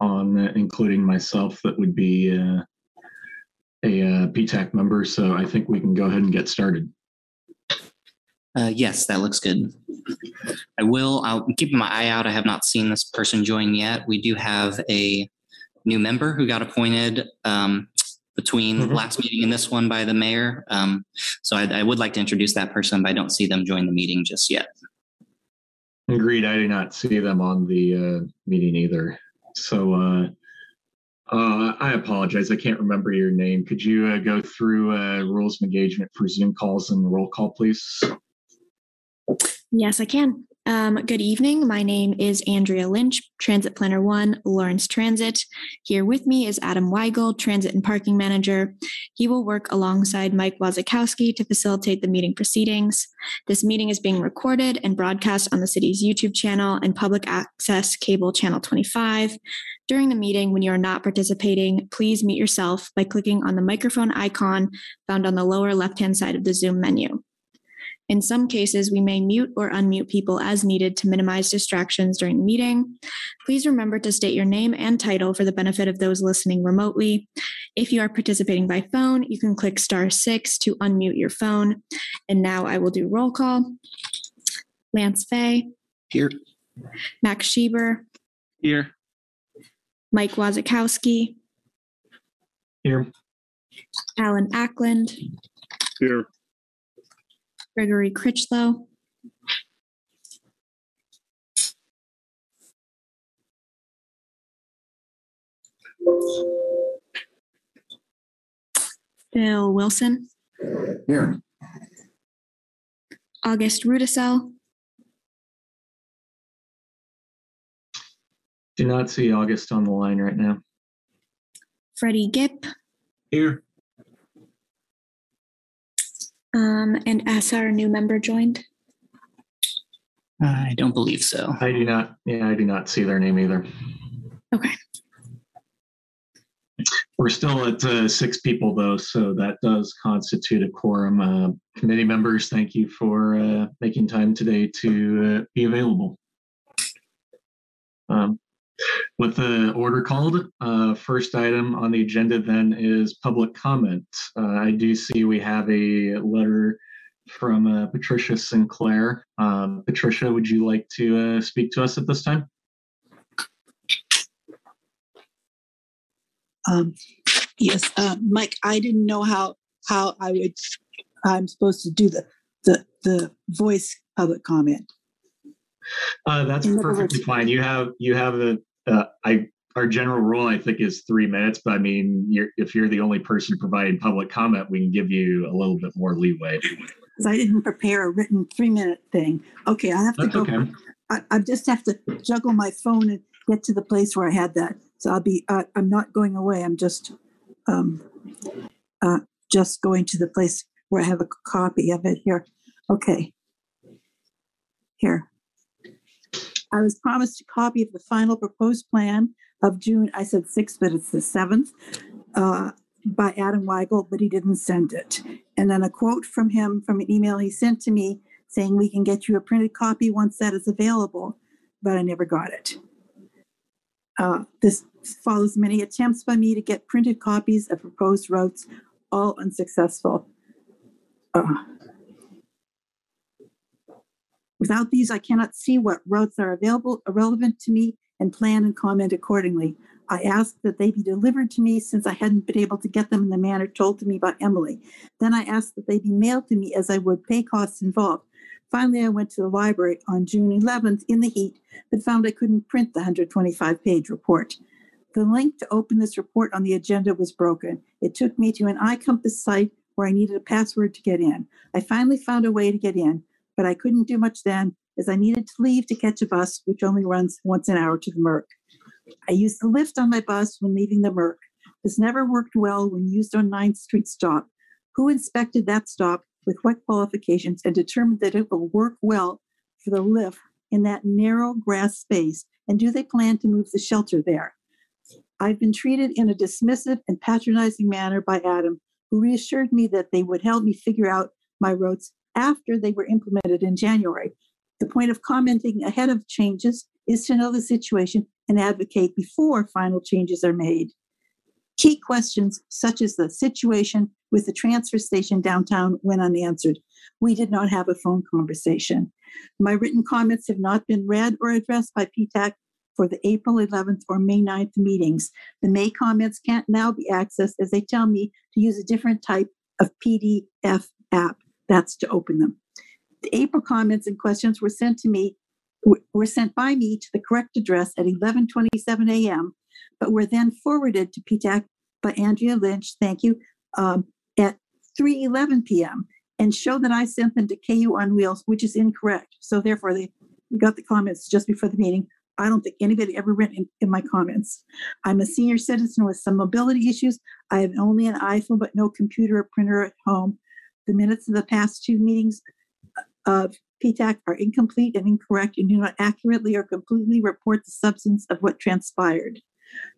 on including myself that would be uh, a uh, PTAC member. So I think we can go ahead and get started. Uh, yes, that looks good. I will. I'll keep my eye out. I have not seen this person join yet. We do have a new member who got appointed um, between Mhm. last meeting and this one by the mayor. Um, so I, I would like to introduce that person, but I don't see them join the meeting just yet. Agreed. I do not see them on the uh, meeting either. So uh, uh, I apologize. I can't remember your name. Could you uh, go through uh, rules of engagement for Zoom calls and roll call, please? Yes, I can. Um, good evening. My name is Andrea Lynch, Transit Planner One, Lawrence Transit. Here with me is Adam Weigel, Transit and Parking Manager. He will work alongside Mike Wazakowski to facilitate the meeting proceedings. This meeting is being recorded and broadcast on the city's YouTube channel and public access cable channel 25. During the meeting, when you are not participating, please mute yourself by clicking on the microphone icon found on the lower left-hand side of the Zoom menu. In some cases, we may mute or unmute people as needed to minimize distractions during the meeting. Please remember to state your name and title for the benefit of those listening remotely. If you are participating by phone, you can click star six to unmute your phone. And now I will do roll call. Lance Fay, Here. Max Schieber, Here. Mike Wazakowski, Here. Alan Ackland, Here. Gregory Critchlow, Bill Wilson, Here. August Rudisell, Do not see August on the line right now. Freddie Gipp, Here. Um, and as our new member joined. I don't believe so. I do not. Yeah, I do not see their name either. Okay. We're still at uh, six people though, so that does constitute a quorum. Uh, committee members, thank you for uh, making time today to uh, be available. Um, with the order called, uh, first item on the agenda then is public comment. Uh, I do see we have a letter from uh, Patricia Sinclair. Um, Patricia, would you like to uh, speak to us at this time? Um, yes, uh, Mike, I didn't know how, how I would, I'm supposed to do the, the, the voice public comment. Uh, that's perfectly fine. You have you have the uh, I our general rule I think is three minutes, but I mean you're, if you're the only person providing public comment, we can give you a little bit more leeway. Cause I didn't prepare a written three minute thing. Okay, I have to That's go. okay. I, I just have to juggle my phone and get to the place where I had that. So I'll be, uh, I'm not going away. I'm just, um, uh, just going to the place where I have a copy of it here. Okay. Here. I was promised a copy of the final proposed plan of June, I said sixth, but it's the seventh, uh, by Adam Weigel, but he didn't send it. And then a quote from him from an email he sent to me saying we can get you a printed copy once that is available, but I never got it. Uh, this follows many attempts by me to get printed copies of proposed routes, all unsuccessful. Uh, without these, I cannot see what routes are available, relevant to me, and plan and comment accordingly. I asked that they be delivered to me since I hadn't been able to get them in the manner told to me by Emily. Then I asked that they be mailed to me as I would pay costs involved. Finally, I went to the library on June 11th in the heat, but found I couldn't print the 125 page report. The link to open this report on the agenda was broken. It took me to an iCompass site where I needed a password to get in. I finally found a way to get in, but I couldn't do much then as I needed to leave to catch a bus, which only runs once an hour to the Merc. I used the lift on my bus when leaving the Merc. This never worked well when used on 9th Street stop. Who inspected that stop with what qualifications and determined that it will work well for the lift in that narrow grass space? And do they plan to move the shelter there? I've been treated in a dismissive and patronizing manner by Adam, who reassured me that they would help me figure out my routes after they were implemented in January. The point of commenting ahead of changes is to know the situation and advocate before final changes are made. Key questions such as the situation with the transfer station downtown went unanswered. We did not have a phone conversation. My written comments have not been read or addressed by PTAC for the April 11th or May 9th meetings. The May comments can't now be accessed as they tell me to use a different type of PDF app. That's to open them. The April comments and questions were sent to me, were sent by me to the correct address at 11:27 a.m., but were then forwarded to PTAC by Andrea Lynch, thank you, um, at 3:11 p.m. and show that I sent them to KU on Wheels, which is incorrect. So therefore, they got the comments just before the meeting. I don't think anybody ever read in, in my comments. I'm a senior citizen with some mobility issues. I have only an iPhone, but no computer or printer at home. The minutes of the past two meetings of PTAC are incomplete and incorrect and do not accurately or completely report the substance of what transpired.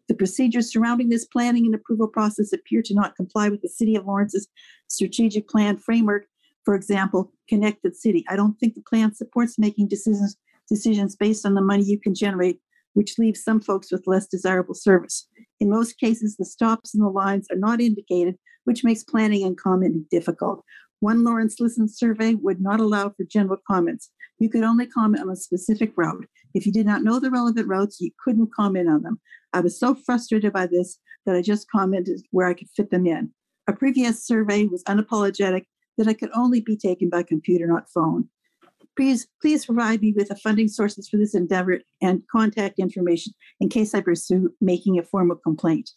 The procedures surrounding this planning and approval process appear to not comply with the City of Lawrence's strategic plan framework. For example, connected city. I don't think the plan supports making decisions decisions based on the money you can generate, which leaves some folks with less desirable service. In most cases, the stops and the lines are not indicated, which makes planning and commenting difficult. One Lawrence Listen survey would not allow for general comments. You could only comment on a specific route. If you did not know the relevant routes, you couldn't comment on them. I was so frustrated by this that I just commented where I could fit them in. A previous survey was unapologetic that I could only be taken by computer, not phone. Please, please provide me with the funding sources for this endeavor and contact information in case I pursue making a formal complaint.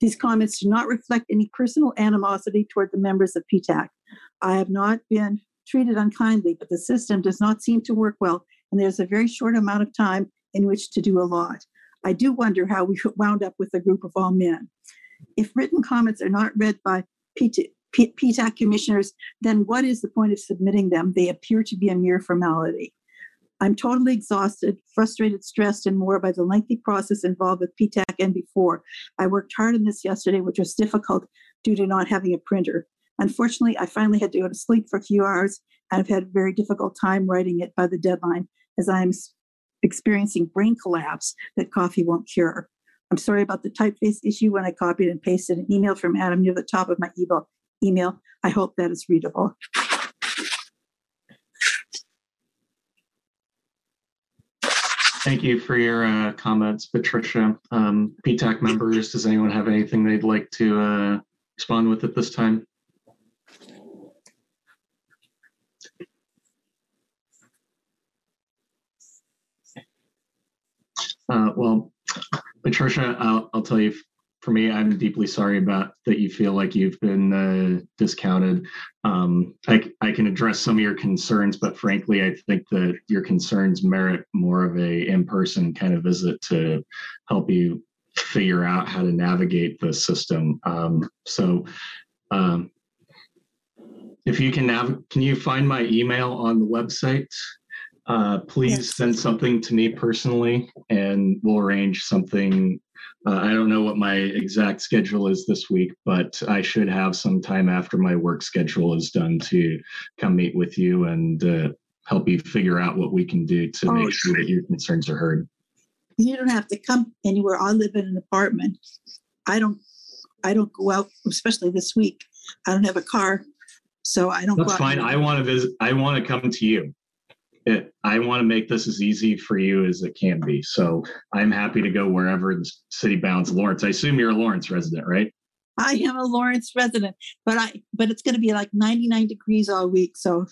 These comments do not reflect any personal animosity toward the members of PTAC. I have not been treated unkindly, but the system does not seem to work well, and there's a very short amount of time in which to do a lot. I do wonder how we wound up with a group of all men. If written comments are not read by PT, PTAC commissioners, then what is the point of submitting them? They appear to be a mere formality. I'm totally exhausted, frustrated, stressed, and more by the lengthy process involved with PTAC and before. I worked hard on this yesterday, which was difficult due to not having a printer. Unfortunately, I finally had to go to sleep for a few hours, and I've had a very difficult time writing it by the deadline as I'm experiencing brain collapse that coffee won't cure. I'm sorry about the typeface issue when I copied and pasted an email from Adam near the top of my email email. I hope that is readable. Thank you for your uh, comments, Patricia. Um, PTAC members, does anyone have anything they'd like to uh, respond with at this time? Uh, well, Patricia, I'll, I'll tell you for me, I'm deeply sorry about that you feel like you've been uh, discounted. Um, I, I can address some of your concerns, but frankly, I think that your concerns merit more of a in-person kind of visit to help you figure out how to navigate the system. Um, so, um, if you can nav- can you find my email on the website? Uh, please yes. send something to me personally, and we'll arrange something uh, I don't know what my exact schedule is this week, but I should have some time after my work schedule is done to come meet with you and uh, help you figure out what we can do to oh, make sure that your concerns are heard. You don't have to come anywhere. I live in an apartment. I don't. I don't go out, especially this week. I don't have a car, so I don't. That's fine. I want to visit. I want to come to you it, I want to make this as easy for you as it can be. So I'm happy to go wherever the city bounds Lawrence. I assume you're a Lawrence resident, right? I am a Lawrence resident, but I but it's going to be like 99 degrees all week. So,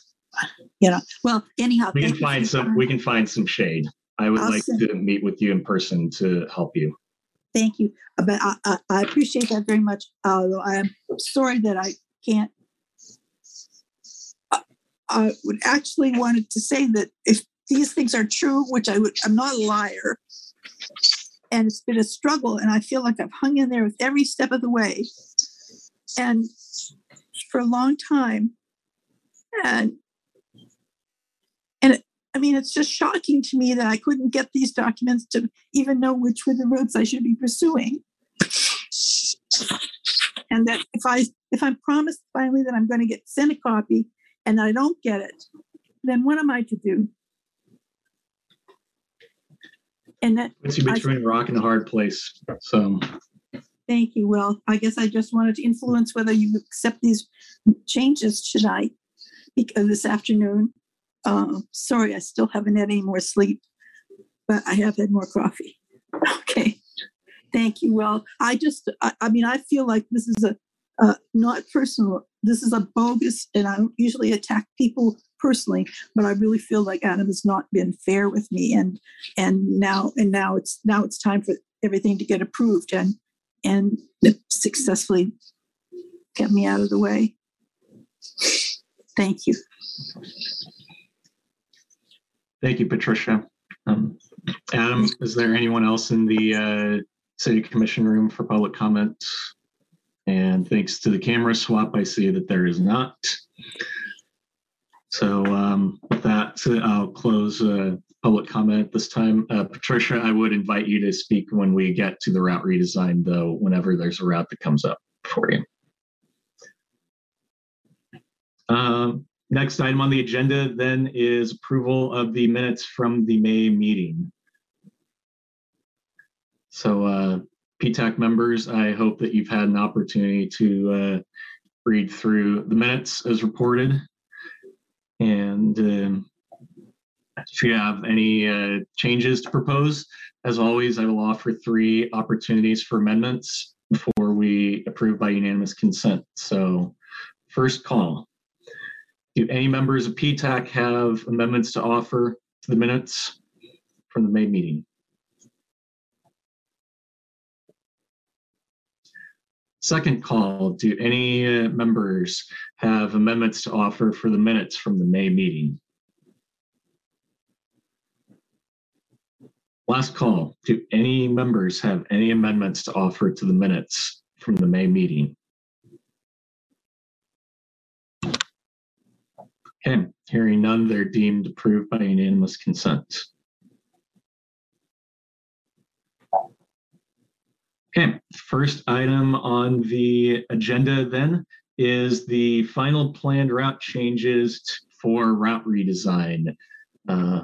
you know, well, anyhow, we can find some. Time. We can find some shade. I would I'll like send, to meet with you in person to help you. Thank you, but I, I, I appreciate that very much. Although I am sorry that I can't I would actually wanted to say that if these things are true, which I would, I'm not a liar, and it's been a struggle, and I feel like I've hung in there with every step of the way, and for a long time, and and it, I mean, it's just shocking to me that I couldn't get these documents to even know which were the routes I should be pursuing. And that if I if I'm promised finally that I'm going to get sent a copy, and I don't get it, then what am I to do? And that, Puts you I- between a rock and a hard place. So thank you. Well, I guess I just wanted to influence whether you accept these changes tonight because this afternoon. Uh, sorry, I still haven't had any more sleep, but I have had more coffee. Okay. Thank you. Well, I just, I, I mean, I feel like this is a, uh, not personal. This is a bogus, and I don't usually attack people personally, but I really feel like Adam has not been fair with me, and and now and now it's now it's time for everything to get approved, and and successfully get me out of the way. Thank you. thank you, Patricia. Um, Adam, is there anyone else in the uh, city commission room for public comment? And thanks to the camera swap, I see that there is not. So um, with that, I'll close uh, public comment this time. Uh, Patricia, I would invite you to speak when we get to the route redesign, though, whenever there's a route that comes up for you. Um, next item on the agenda then is approval of the minutes from the May meeting. So uh, PTAC members, I hope that you've had an opportunity to uh, read through the minutes as reported. And um, if you have any uh, changes to propose, as always, I will offer three opportunities for amendments before we approve by unanimous consent. So first call. Do any members of PTAC have amendments to offer to the minutes from the May meeting? Second call, do any uh, members have amendments to offer for the minutes from the May meeting? Last call, do any members have any amendments to offer to the minutes from the May meeting? Okay, hearing none, they're deemed approved by unanimous consent. Okay, first item on the agenda then is the final planned route changes for route redesign. Uh,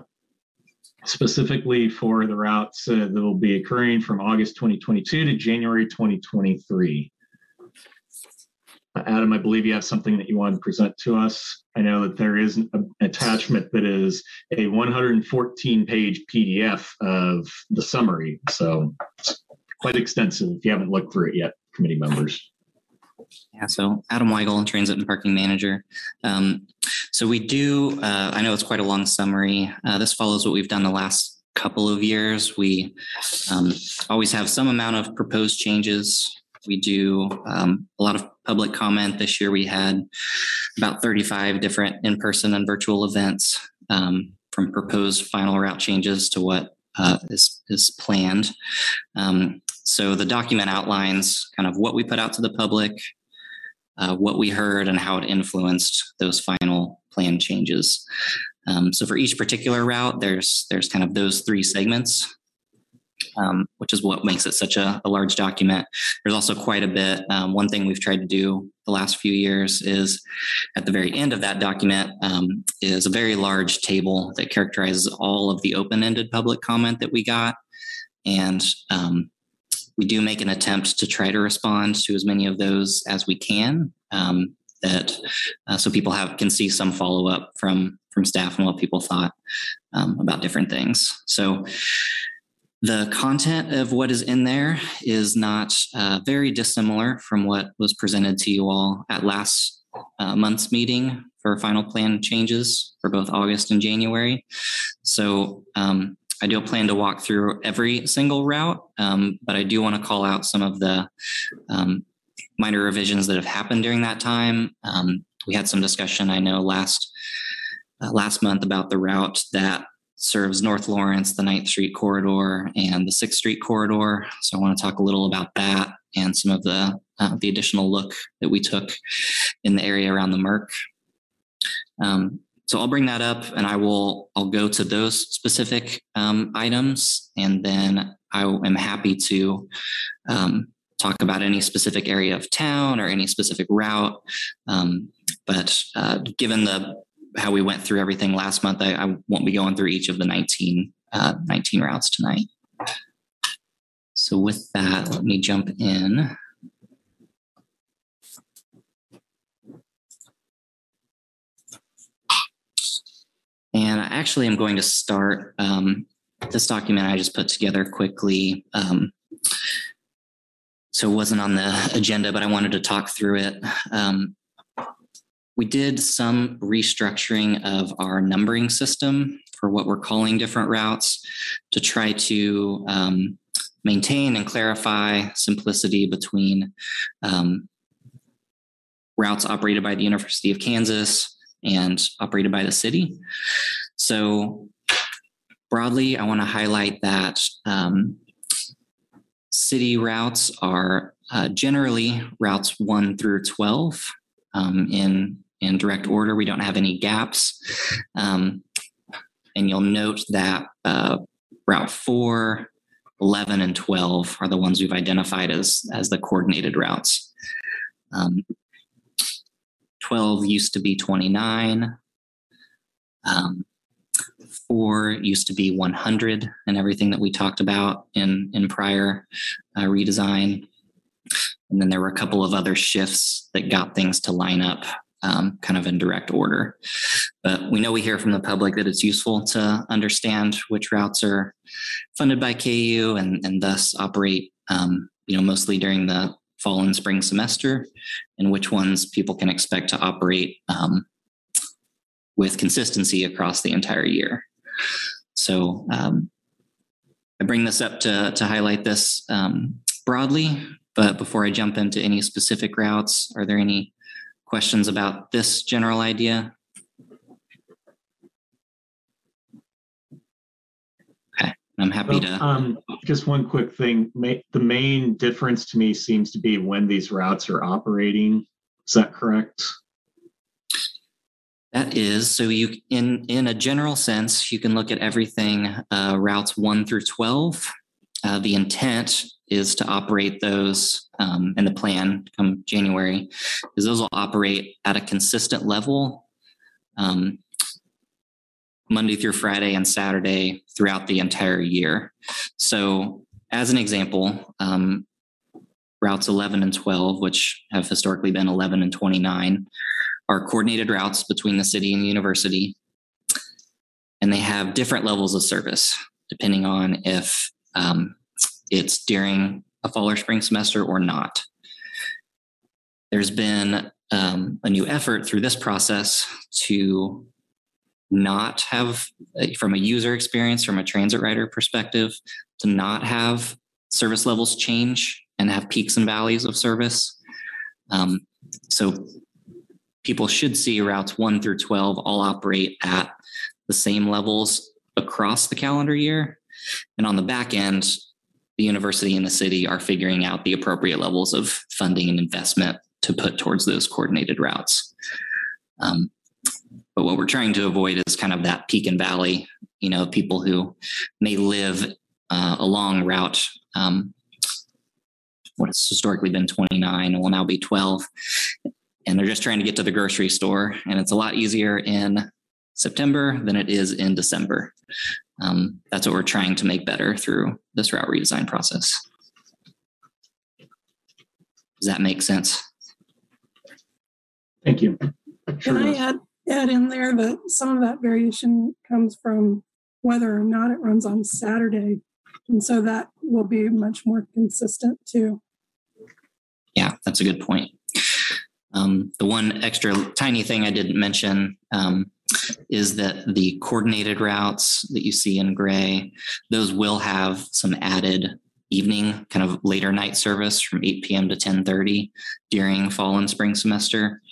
Specifically for the routes uh, that will be occurring from August 2022 to January 2023. Uh, Adam, I believe you have something that you want to present to us. I know that there is an attachment that is a 114 page PDF of the summary. So quite extensive if you haven't looked through it yet, committee members. Yeah, so Adam Weigel, Transit and Parking Manager. Um, so we do, uh, I know it's quite a long summary. Uh, this follows what we've done the last couple of years. We um, always have some amount of proposed changes. We do um, a lot of public comment. This year we had about 35 different in person and virtual events um, from proposed final route changes to what uh, is is planned. Um, so the document outlines kind of what we put out to the public, uh, what we heard, and how it influenced those final plan changes. Um, so for each particular route, there's there's kind of those three segments, um, which is what makes it such a, a, large document. There's also quite a bit. Um, one thing we've tried to do the last few years is at the very end of that document um, is a very large table that characterizes all of the open-ended public comment that we got, and um, we do make an attempt to try to respond to as many of those as we can. Um, that uh, so people have can see some follow up from from staff and what people thought um, about different things. So the content of what is in there is not uh, very dissimilar from what was presented to you all at last uh, month's meeting for final plan changes for both August and January. So um, I don't plan to walk through every single route, um, but I do want to call out some of the um, minor revisions that have happened during that time. Um, we had some discussion, I know, last uh, last month about the route that serves North Lawrence, the 9th Street corridor, and the 6th Street corridor. So I want to talk a little about that and some of the uh, the additional look that we took in the area around the Merc. Um, so I'll bring that up and I will I'll go to those specific um, items and then I am happy to um, talk about any specific area of town or any specific route. Um, but uh, given the how we went through everything last month, I, I, won't be going through each of the 19, uh, 19 routes tonight. So with that, let me jump in. And I actually am going to start um, this document I just put together quickly. Um, so it wasn't on the agenda, but I wanted to talk through it. Um, we did some restructuring of our numbering system for what we're calling different routes to try to um, maintain and clarify simplicity between um, routes operated by the University of Kansas and operated by the city. So, broadly, I want to highlight that um, city routes are uh, generally routes 1 through 12 um, in, in direct order. We don't have any gaps. Um, and you'll note that uh, Route 4, 11, and 12 are the ones we've identified as, as the coordinated routes. Um, 12 used to be 29. Um, four used to be 100 and everything that we talked about in, in prior uh, redesign. And then there were a couple of other shifts that got things to line up um, kind of in direct order. But we know we hear from the public that it's useful to understand which routes are funded by KU and, and thus operate, um, you know, mostly during the fall and spring semester, and which ones people can expect to operate um, with consistency across the entire year. So um, I bring this up to, to highlight this um, broadly, but before I jump into any specific routes, are there any questions about this general idea? Okay, I'm happy Well, to. Um, just one quick thing. Ma- the main difference to me seems to be when these routes are operating. Is that correct? That is so you in in a general sense you can look at everything uh, routes one through twelve. Uh, the intent is to operate those, um, and the plan come January is those will operate at a consistent level, um, Monday through Friday and Saturday throughout the entire year. So, as an example, um, routes 11 and 12, which have historically been 11 and 29 are coordinated routes between the city and the university. And they have different levels of service depending on if um, it's during a fall or spring semester or not. There's been um, a new effort through this process to not have, uh, from a user experience, from a transit rider perspective, to not have service levels change and have peaks and valleys of service. Um, so people should see routes 1 through 12 all operate at the same levels across the calendar year. And on the back end, the university and the city are figuring out the appropriate levels of funding and investment to put towards those coordinated routes. Um, but what we're trying to avoid is kind of that peak and valley, you know, people who may live uh, along route um, what has historically been 29 will now be 12 and they're just trying to get to the grocery store. And it's a lot easier in September than it is in December. Um, that's what we're trying to make better through this route redesign process. Does that make sense? Thank you. Can I does. add, add in there that some of that variation comes from whether or not it runs on Saturday. And so that will be much more consistent too. Yeah, that's a good point. Um, the one extra tiny thing I didn't mention um, is that the coordinated routes that you see in gray, those will have some added evening, kind of later night service from 8 p.m. to 10:30 during fall and spring semester,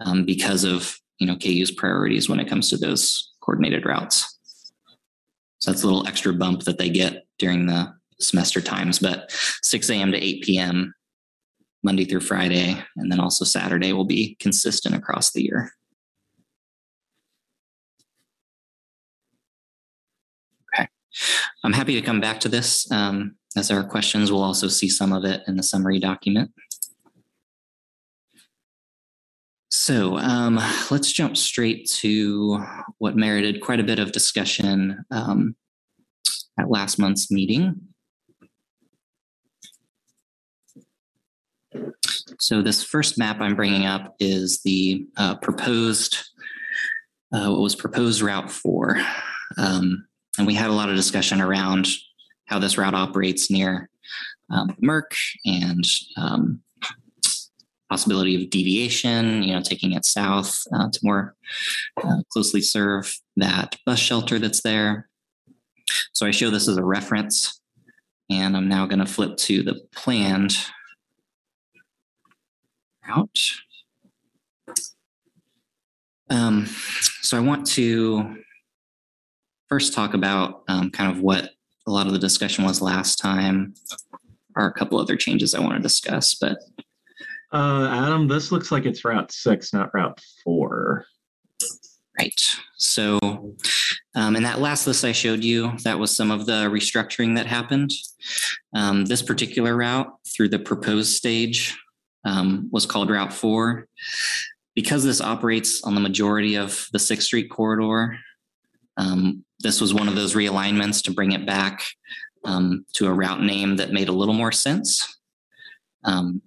um, because of you know KU's priorities when it comes to those coordinated routes. So that's a little extra bump that they get during the semester times, but 6 a.m. to 8 p.m. Monday through Friday, and then also Saturday will be consistent across the year. Okay. I'm happy to come back to this um, as there are questions. We'll also see some of it in the summary document. So um, let's jump straight to what merited quite a bit of discussion um, at last month's meeting. So, this first map I'm bringing up is the uh, proposed, uh, what was proposed Route 4. Um, and we had a lot of discussion around how this route operates near um, Merc and um, possibility of deviation, you know, taking it south uh, to more uh, closely serve that bus shelter that's there. So I show this as a reference, and I'm now going to flip to the planned route. Um, so I want to first talk about um, kind of what a lot of the discussion was last time, are a couple other changes I want to discuss, but Uh, Adam, this looks like it's Route 6, not Route 4. Right. So, um, in that last list I showed you, that was some of the restructuring that happened. Um, this particular route through the proposed stage um, was called Route 4. Because this operates on the majority of the 6th Street corridor, um, this was one of those realignments to bring it back um, to a route name that made a little more sense. Um,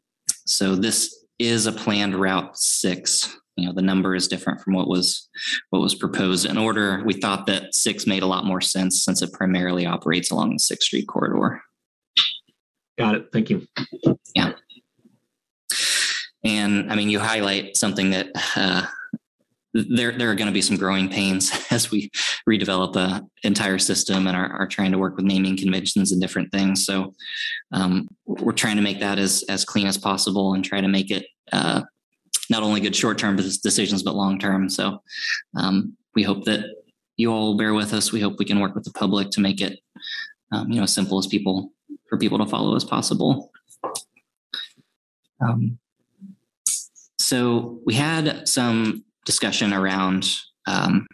so this is a planned Route 6 you know the number is different from what was what was proposed in order we thought that six made a lot more sense since it primarily operates along the sixth street corridor Got it. Thank you. Yeah. And i mean you highlight something that uh, there, there are going to be some growing pains as we redevelop the entire system and are, are trying to work with naming conventions and different things. So um, we're trying to make that as as clean as possible and try to make it uh, not only good short term decisions but long term. So um, we hope that you all bear with us. We hope we can work with the public to make it um, you know as simple as people for people to follow as possible. Um, so we had some discussion around um,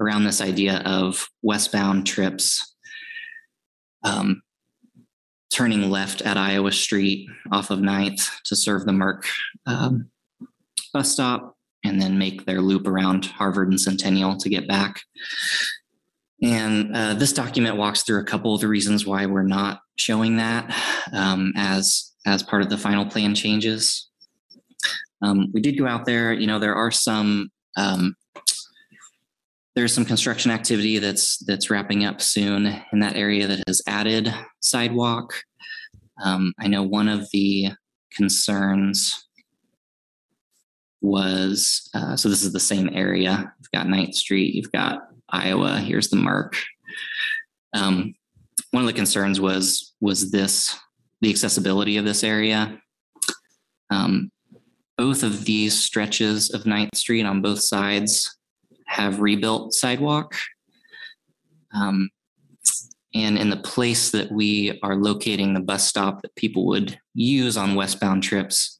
around this idea of westbound trips um, turning left at Iowa Street off of 9th to serve the Merc um, bus stop and then make their loop around Harvard and Centennial to get back. And uh, this document walks through a couple of the reasons why we're not showing that um, as as part of the final plan changes. Um, we did go out there. You know, there are some um, there's some construction activity that's that's wrapping up soon in that area that has added sidewalk. Um, I know one of the concerns was uh, so this is the same area. You've got 9th Street, you've got Iowa. Here's the Merc. Um, one of the concerns was was this the accessibility of this area. Um, both of these stretches of 9th Street on both sides have rebuilt sidewalk. Um, and in the place that we are locating the bus stop that people would use on westbound trips,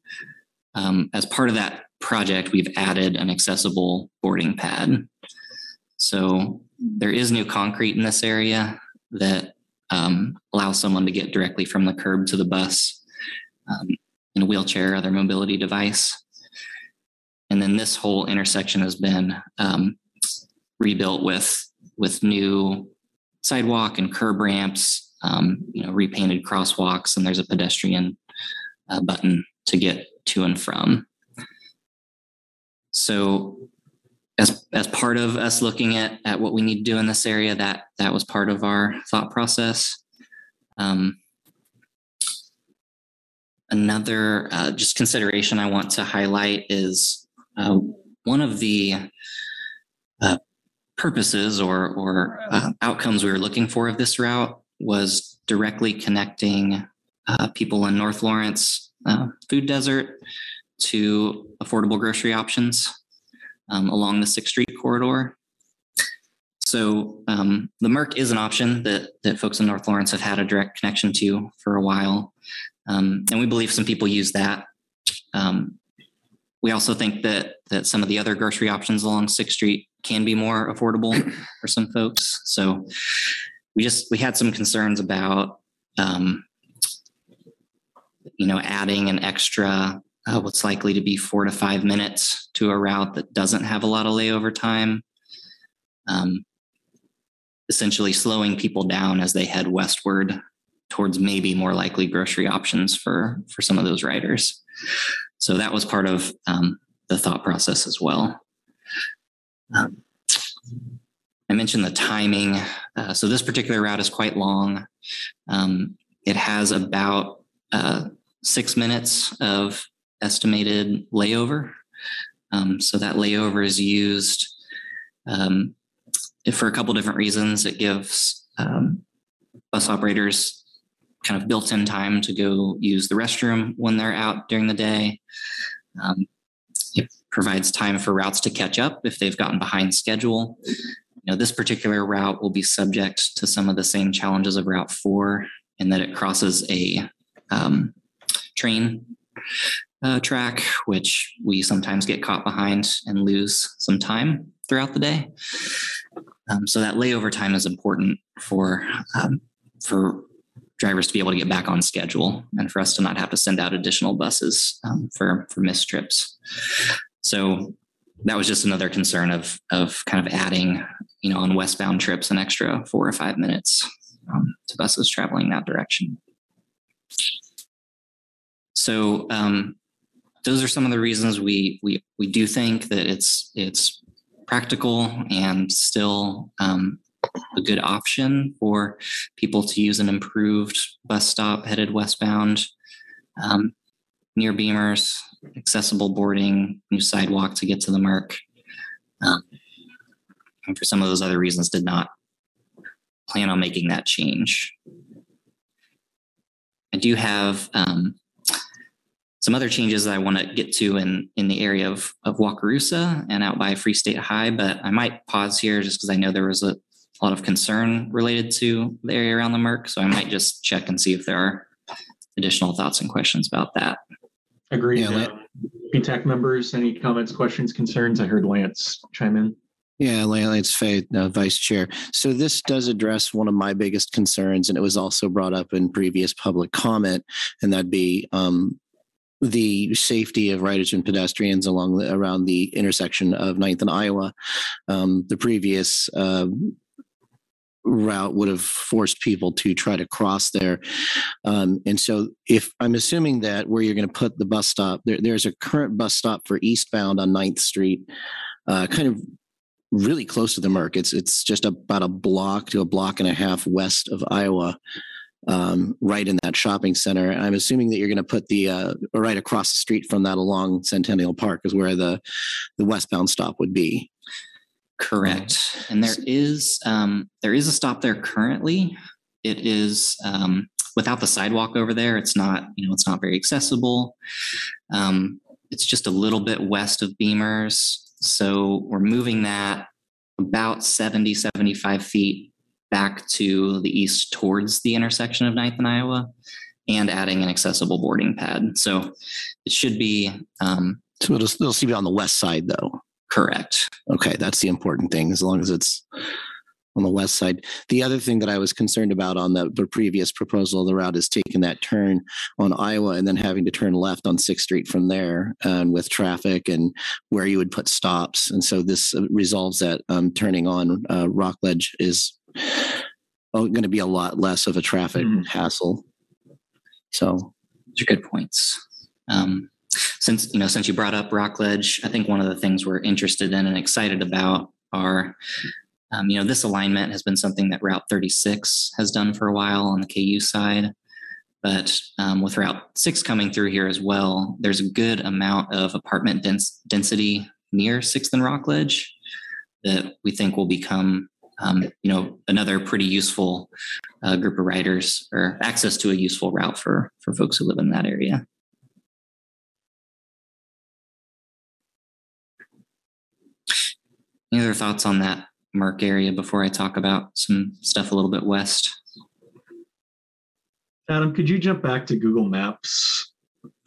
um, as part of that project, we've added an accessible boarding pad. So there is new concrete in this area that um, allows someone to get directly from the curb to the bus um, in a wheelchair or other mobility device. And then this whole intersection has been um, rebuilt with with new sidewalk and curb ramps, um, you know, repainted crosswalks, and there's a pedestrian uh, button to get to and from. So, as as part of us looking at at what we need to do in this area, that that was part of our thought process. Um, another uh, just consideration I want to highlight is uh, one of the uh, purposes or, or uh, outcomes we were looking for of this route was directly connecting uh, people in North Lawrence uh, food desert to affordable grocery options um, along the Sixth Street corridor. So um, the Merc is an option that that folks in North Lawrence have had a direct connection to for a while, um, and we believe some people use that. Um, we also think that that some of the other grocery options along Sixth Street can be more affordable for some folks. So we just we had some concerns about um, you know adding an extra uh, what's likely to be four to five minutes to a route that doesn't have a lot of layover time. Um, essentially slowing people down as they head westward towards maybe more likely grocery options for for some of those riders. So that was part of um, the thought process as well. Um, I mentioned the timing. Uh, so this particular route is quite long. Um, it has about uh, six minutes of estimated layover. Um, so that layover is used um, for a couple different reasons. It gives um, bus operators kind of built-in time to go use the restroom when they're out during the day. Um, it provides time for routes to catch up if they've gotten behind schedule. You know, this particular route will be subject to some of the same challenges of Route 4 in that it crosses a um, train uh, track, which we sometimes get caught behind and lose some time throughout the day. Um, so that layover time is important for um, for drivers to be able to get back on schedule and for us to not have to send out additional buses um, for for missed trips. So that was just another concern of of kind of adding, you know, on westbound trips an extra four or five minutes um, to buses traveling that direction. So um, those are some of the reasons we we we do think that it's it's practical and still um, a good option for people to use an improved bus stop headed westbound um, near Beamers, accessible boarding, new sidewalk to get to the Merc. Um, and for some of those other reasons, did not plan on making that change. I do have um, some other changes that I want to get to in in the area of of Wakarusa and out by Free State High, but I might pause here just because I know there was a, a lot of concern related to the area around the Merc, so I might just check and see if there are additional thoughts and questions about that. Agreed. Yeah, Lan- Um, PTAC members, any comments, questions, concerns? I heard Lance chime in. Yeah, Lance Fay, uh, Vice Chair. So this does address one of my biggest concerns, and it was also brought up in previous public comment, and that'd be um, the safety of riders and pedestrians along the, around the intersection of 9th and Iowa. Um, the previous uh, route would have forced people to try to cross there. Um, and so, if I'm assuming that where you're going to put the bus stop, there, there's a current bus stop for eastbound on 9th Street, uh, kind of really close to the Merc. It's it's just about a block to a block and a half west of Iowa, um, right in that shopping center. I'm assuming that you're going to put the uh, right across the street from that along Centennial Park is where the the westbound stop would be. Correct. And there is um, there is a stop there currently. It is um, without the sidewalk over there. It's not you know it's not very accessible. Um, it's just a little bit west of Beamers. So we're moving that about 70, 75 feet back to the east towards the intersection of 9th and Iowa and adding an accessible boarding pad. So it should be um, So it'll, it'll still be on the west side, though. Correct. Okay, that's the important thing. As long as it's on the west side. The other thing that I was concerned about on the, the previous proposal of the route is taking that turn on Iowa and then having to turn left on Sixth Street from there, and with traffic and where you would put stops. And so this uh, resolves that um, turning on uh, Rockledge is going to be a lot less of a traffic Mhm. hassle. So Those are good points. Um, since you know, since you brought up Rockledge, I think one of the things we're interested in and excited about are, um, you know, this alignment has been something that Route 36 has done for a while on the KU side, but um, with Route 6 coming through here as well, there's a good amount of apartment dens- density near Sixth and Rockledge that we think will become um, you know, another pretty useful uh, group of riders or access to a useful route for for folks who live in that area. Any other thoughts on that Merc area before I talk about some stuff a little bit west? Adam, could you jump back to Google Maps?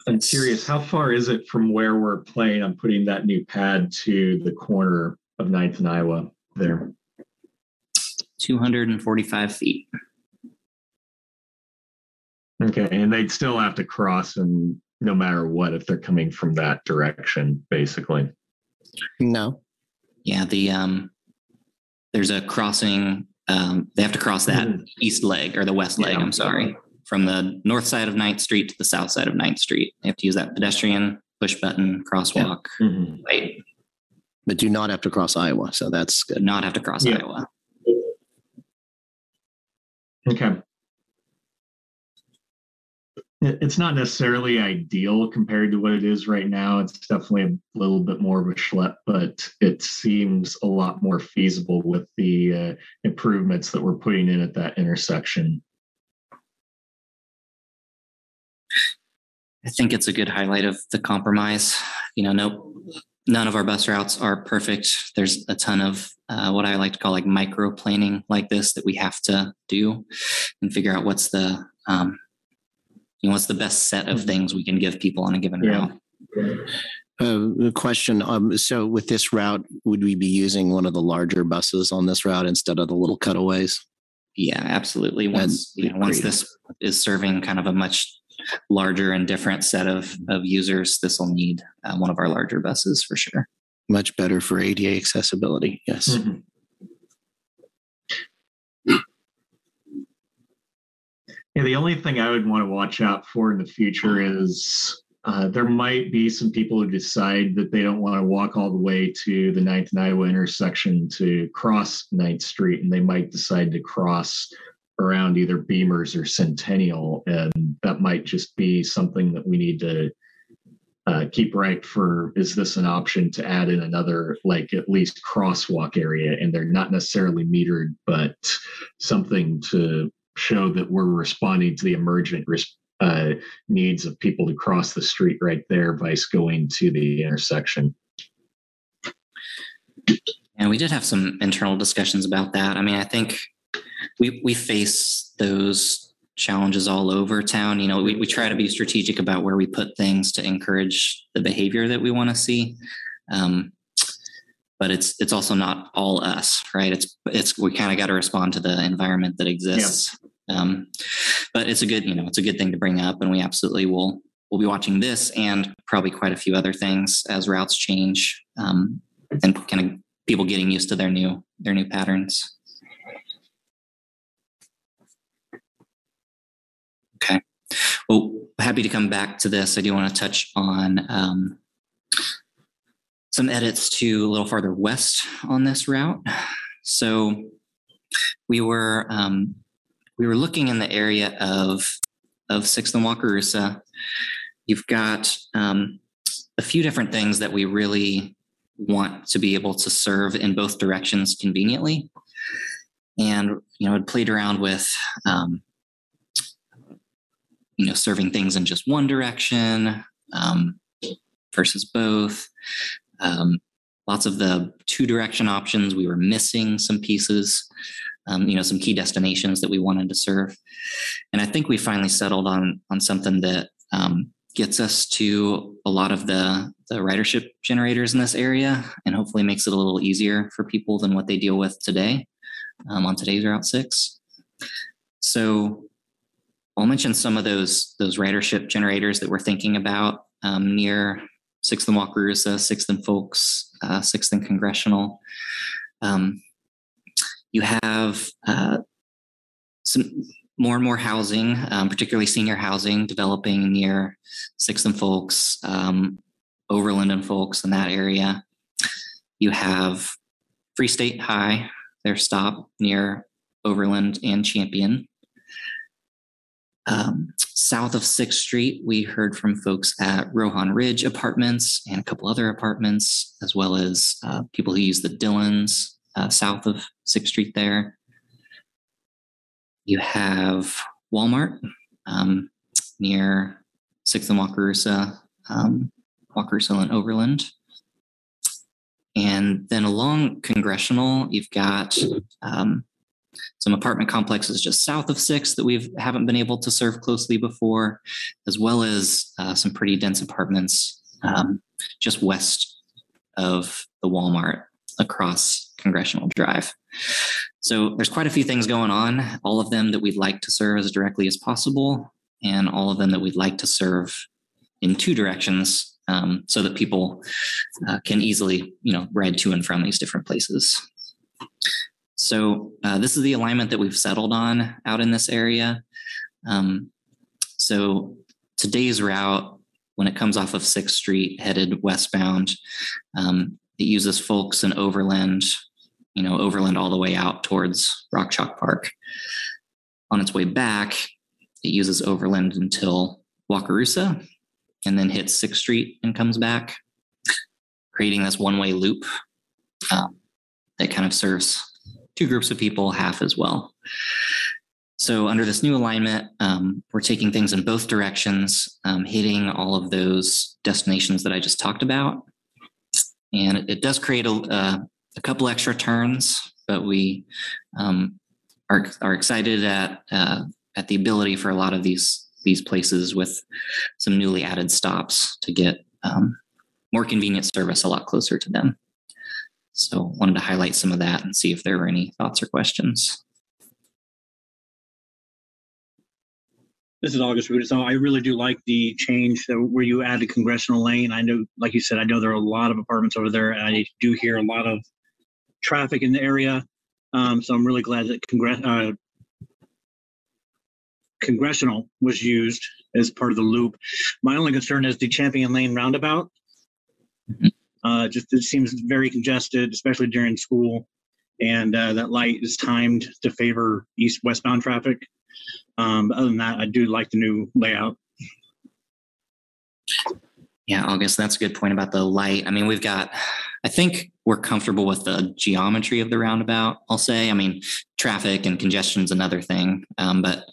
I'm Yes. curious, how far is it from where we're playing? I'm putting that new pad to the corner of 9th and Iowa there? 245 feet. Okay, and they'd still have to cross and no matter what if they're coming from that direction, basically. no, Yeah, the um, there's a crossing. Um, they have to cross that Mhm. east leg or the west leg. Yeah. I'm sorry from the north side of 9th Street to the south side of 9th Street. They have to use that pedestrian push button crosswalk. Mhm. Right. But do not have to cross Iowa. So that's good. Not have to cross Yeah. Iowa. Okay. It- It's not necessarily ideal compared to what it is right now. It's definitely a little bit more of a schlep, but it seems a lot more feasible with the uh, improvements that we're putting in at that intersection. I think it's a good highlight of the compromise. You know, no, none of our bus routes are perfect. There's a ton of uh, what I like to call like micro planning like this that we have to do and figure out what's the, um, you know, what's the best set of things we can give people on a given Yeah. route. Uh, question. Um, so with this route, would we be using one of the larger buses on this route instead of the little cutaways? Yeah, absolutely. Once you know, once this is serving kind of a much larger and different set of of users, this will need uh, one of our larger buses for sure. Much better for ADA accessibility. Yes. Mhm. Yeah, the only thing I would want to watch out for in the future is uh, there might be some people who decide that they don't want to walk all the way to the 9th and Iowa intersection to cross 9th Street, and they might decide to cross around either Beamers or Centennial, and that might just be something that we need to uh, keep right for. Is this an option to add in another, like at least crosswalk area, and they're not necessarily metered, but something to show that we're responding to the emergent res- uh, needs of people to cross the street right there, vice going to the intersection. And we did have some internal discussions about that. I mean, I think we we face those challenges all over town. You know, we, we try to be strategic about where we put things to encourage the behavior that we want to see. Um, but it's it's also not all us, right? It's it's we kind of got to respond to the environment that exists. Um, but it's a good, you know, it's a good thing to bring up, and we absolutely will we'll be watching this and probably quite a few other things as routes change um, and kind of people getting used to their new their new patterns. Okay. Well, happy to come back to this. I do want to touch on um, some edits to a little farther west on this route. So we were um, we were looking in the area of of Sixth and Wakarusa. You've got um, a few different things that we really want to be able to serve in both directions conveniently. And you know, I played around with um, you know serving things in just one direction um, versus both. Um, lots of the two direction options we were missing some pieces. Um, you know, some key destinations that we wanted to serve, and I think we finally settled on on something that um, gets us to a lot of the the ridership generators in this area, and hopefully makes it a little easier for people than what they deal with today um, on today's Route Six. So I'll mention some of those those ridership generators that we're thinking about um, near Sixth and Wakarusa, Sixth and Folks, uh, Sixth and Congressional. Um, you have uh, some more and more housing, um, particularly senior housing, developing near Sixth and Folks, um, Overland and Folks in that area. You have Free State High, their stop near Overland and Champion. Um, south of 6th Street, we heard from folks at Rohan Ridge Apartments and a couple other apartments, as well as uh, people who use the Dillons uh, south of 6th Street there. You have Walmart um, near 6th and Wakarusa, um, Wakarusa and Overland. And then along Congressional, you've got um, some apartment complexes just south of six that we haven't been able to serve closely before, as well as uh, some pretty dense apartments um, just west of the Walmart across Congressional Drive. So there's quite a few things going on, all of them that we'd like to serve as directly as possible, and all of them that we'd like to serve in two directions um, so that people uh, can easily, you know, ride to and from these different places. So uh, this is the alignment that we've settled on out in this area. Um, so today's route, when it comes off of Sixth Street headed westbound, um, it uses Folks and Overland, you know, Overland all the way out towards Rock Chalk Park. On its way back, it uses Overland until Wakarusa and then hits Sixth Street and comes back, creating this one way loop um, that kind of serves two groups of people, half as well. So under this new alignment, um, we're taking things in both directions, um, hitting all of those destinations that I just talked about. And it, does create a, uh, a couple extra turns, but we um, are, are excited at, uh, at the ability for a lot of these, these places with some newly added stops to get um, more convenient service a lot closer to them. So wanted to highlight some of that and see if there were any thoughts or questions. This is August Rudy. So I really do like the change where you added congressional lane. I know, like you said, I know there are a lot of apartments over there, and I do hear a lot of traffic in the area. Um, so I'm really glad that congress, uh, congressional was used as part of the loop. My only concern is the Champion Lane roundabout. Uh, just it seems very congested, especially during school, and uh, that light is timed to favor east westbound traffic. Um, other than that, I do like the new layout. Yeah, August, that's a good point about the light. I mean, we've got, I think we're comfortable with the geometry of the roundabout, I'll say. I mean, traffic and congestion is another thing. Um, but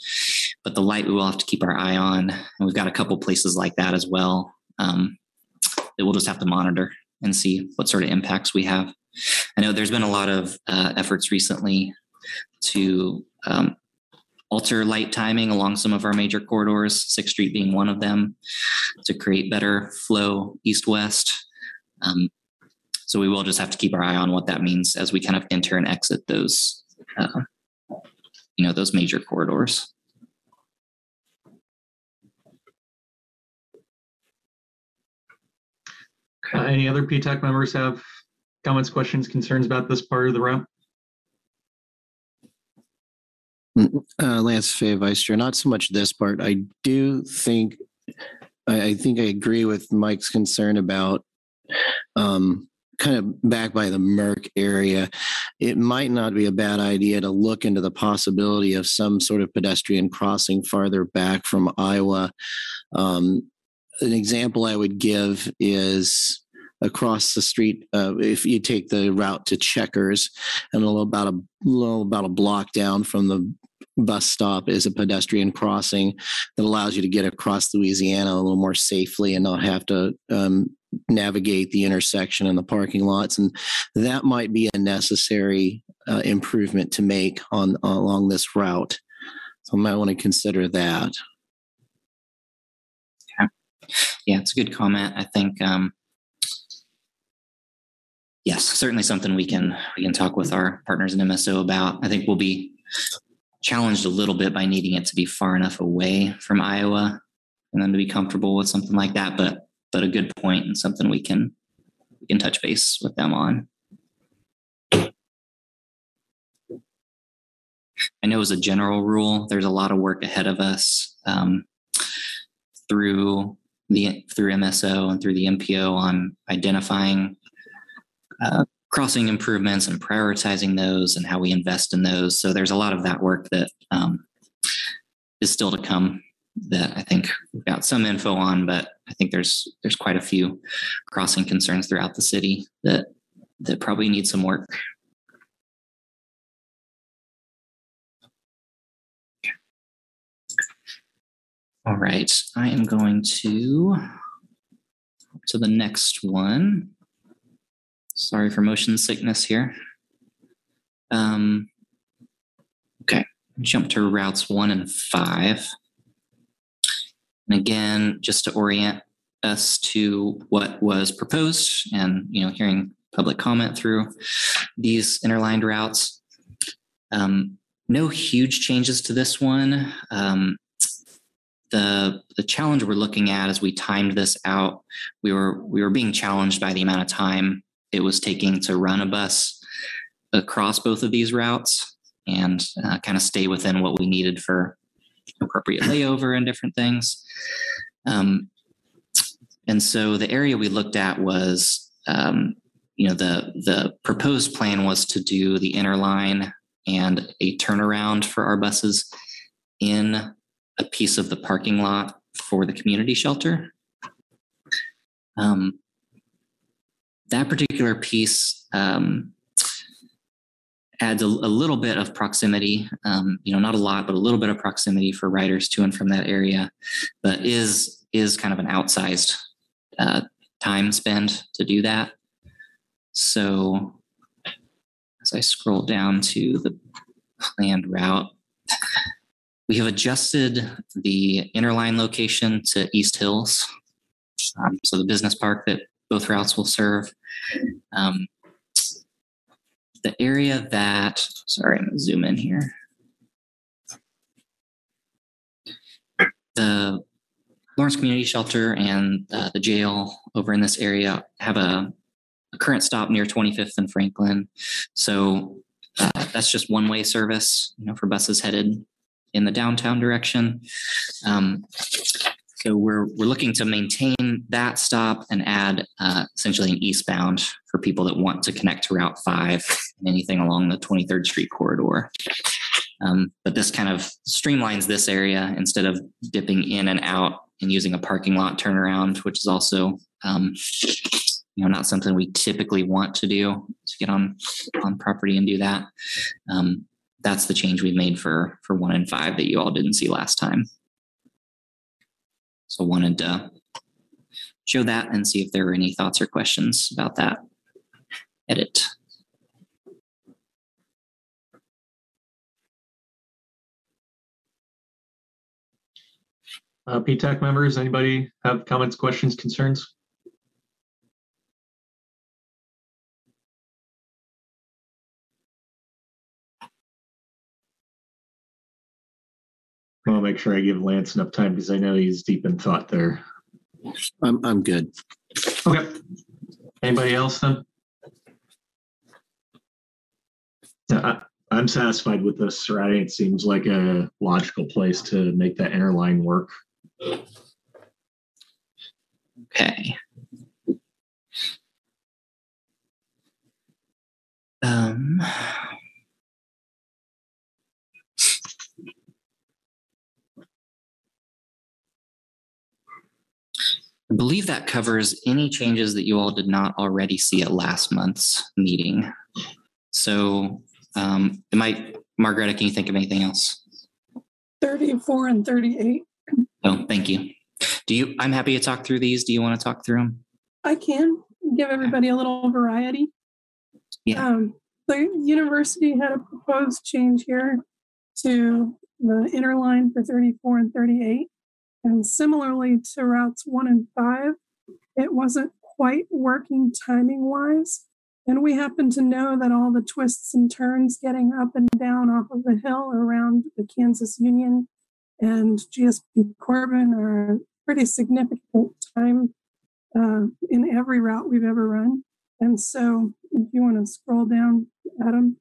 but the light we will have to keep our eye on. And we've got a couple places like that as well. Um, that we'll just have to monitor and see what sort of impacts we have. I know there's been a lot of uh, efforts recently to um, alter light timing along some of our major corridors, Sixth Street being one of them, to create better flow east west. Um, so we will just have to keep our eye on what that means as we kind of enter and exit those, uh, you know, those major corridors. Any other PTAC members have comments, questions, concerns about this part of the route? Uh, Lance Fay, Vice Chair, not so much this part. I do think, I, I think I agree with Mike's concern about um, kind of back by the Merc area. It might not be a bad idea to look into the possibility of some sort of pedestrian crossing farther back from Iowa. Um, an example I would give is across the street. Uh, if you take the route to Checkers, and a little about a little about a block down from the bus stop is a pedestrian crossing that allows you to get across Louisiana a little more safely and not have to um, navigate the intersection and the parking lots. And that might be a necessary uh, improvement to make on along this route. So I might want to consider that. Yeah, it's a good comment. I think um, yes, certainly something we can we can talk with our partners in MSO about. I think we'll be challenged a little bit by needing it to be far enough away from Iowa and then to be comfortable with something like that. But but a good point and something we can we can touch base with them on. I know as a general rule, there's a lot of work ahead of us um, through the through MSO and through the MPO on identifying uh, crossing improvements and prioritizing those and how we invest in those. So there's a lot of that work that um, is still to come that I think we've got some info on, but I think there's there's quite a few crossing concerns throughout the city that that probably need some work. All right, I am going to to the next one. Sorry for motion sickness here. Um, okay, jump to routes one and five. And again, just to orient us to what was proposed and, you know, hearing public comment through these interlined routes. Um, no huge changes to this one. Um, the the challenge we're looking at as we timed this out, we were we were being challenged by the amount of time it was taking to run a bus across both of these routes and uh, kind of stay within what we needed for appropriate layover and different things. Um, and so the area we looked at was, um, you know, the the proposed plan was to do the inner line and a turnaround for our buses in a piece of the parking lot for the community shelter. Um, that particular piece um, adds a, a, little bit of proximity, um, you know, not a lot, but a little bit of proximity for riders to and from that area, but is is kind of an outsized uh, time spend to do that. So as I scroll down to the planned route, we have adjusted the interline location to East Hills. Um, so the business park that both routes will serve. Um, the area that, sorry, I'm gonna zoom in here. The Lawrence Community Shelter and uh, the jail over in this area have a, a current stop near 25th and Franklin. So uh, that's just one way service, you know, for buses headed in the downtown direction. Um, so we're we're looking to maintain that stop and add uh, essentially an eastbound for people that want to connect to Route Five and anything along the 23rd Street corridor. Um, but this kind of streamlines this area instead of dipping in and out and using a parking lot turnaround, which is also um, you know not something we typically want to do to get on on property and do that. Um, that's the change we've made for for one and five that you all didn't see last time. So wanted to show that and see if there were any thoughts or questions about that edit. Uh, PTAC members, anybody have comments, questions, concerns? I want to make sure I give Lance enough time because I know he's deep in thought there. I'm I'm good. Okay. Anybody else then? Yeah, I, am satisfied with this, right? It seems like a logical place to make that interline work. Okay. Um, I believe that covers any changes that you all did not already see at last month's meeting. So, um, it might, Margaretta, can you think of anything else? 34 and 38. Oh, thank you. Do you, I'm happy to talk through these. Do you want to talk through them? I can give everybody a little variety. Yeah. Um, the university had a proposed change here to the inner line for 34 and 38. And similarly to routes one and five, it wasn't quite working timing wise. And we happen to know that all the twists and turns getting up and down off of the hill around the Kansas Union and GSP Corbin are pretty significant time uh, in every route we've ever run. And so if you want to scroll down, Adam,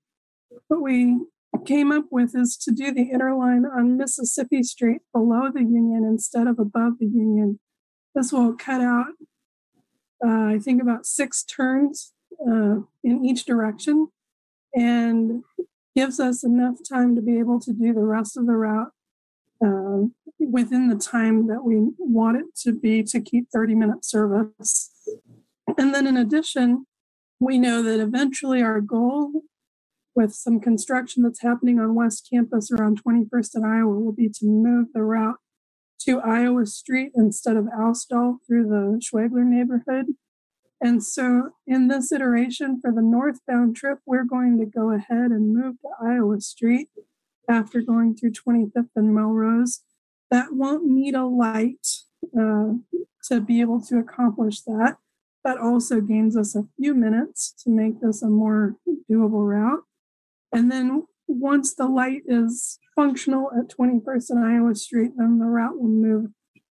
what we came up with is to do the interline on Mississippi Street below the Union instead of above the Union. This will cut out, uh, I think, about six turns uh, in each direction and gives us enough time to be able to do the rest of the route uh, within the time that we want it to be to keep 30 minute service. And then, in addition, we know that eventually our goal with some construction that's happening on West Campus around 21st and Iowa will be to move the route to Iowa Street instead of Ousdahl through the Schwegler neighborhood. And so, in this iteration for the northbound trip, we're going to go ahead and move to Iowa Street after going through 25th and Melrose. That won't need a light uh, to be able to accomplish that. That also gains us a few minutes to make this a more doable route. And then once the light is functional at 21st and Iowa Street, then the route will move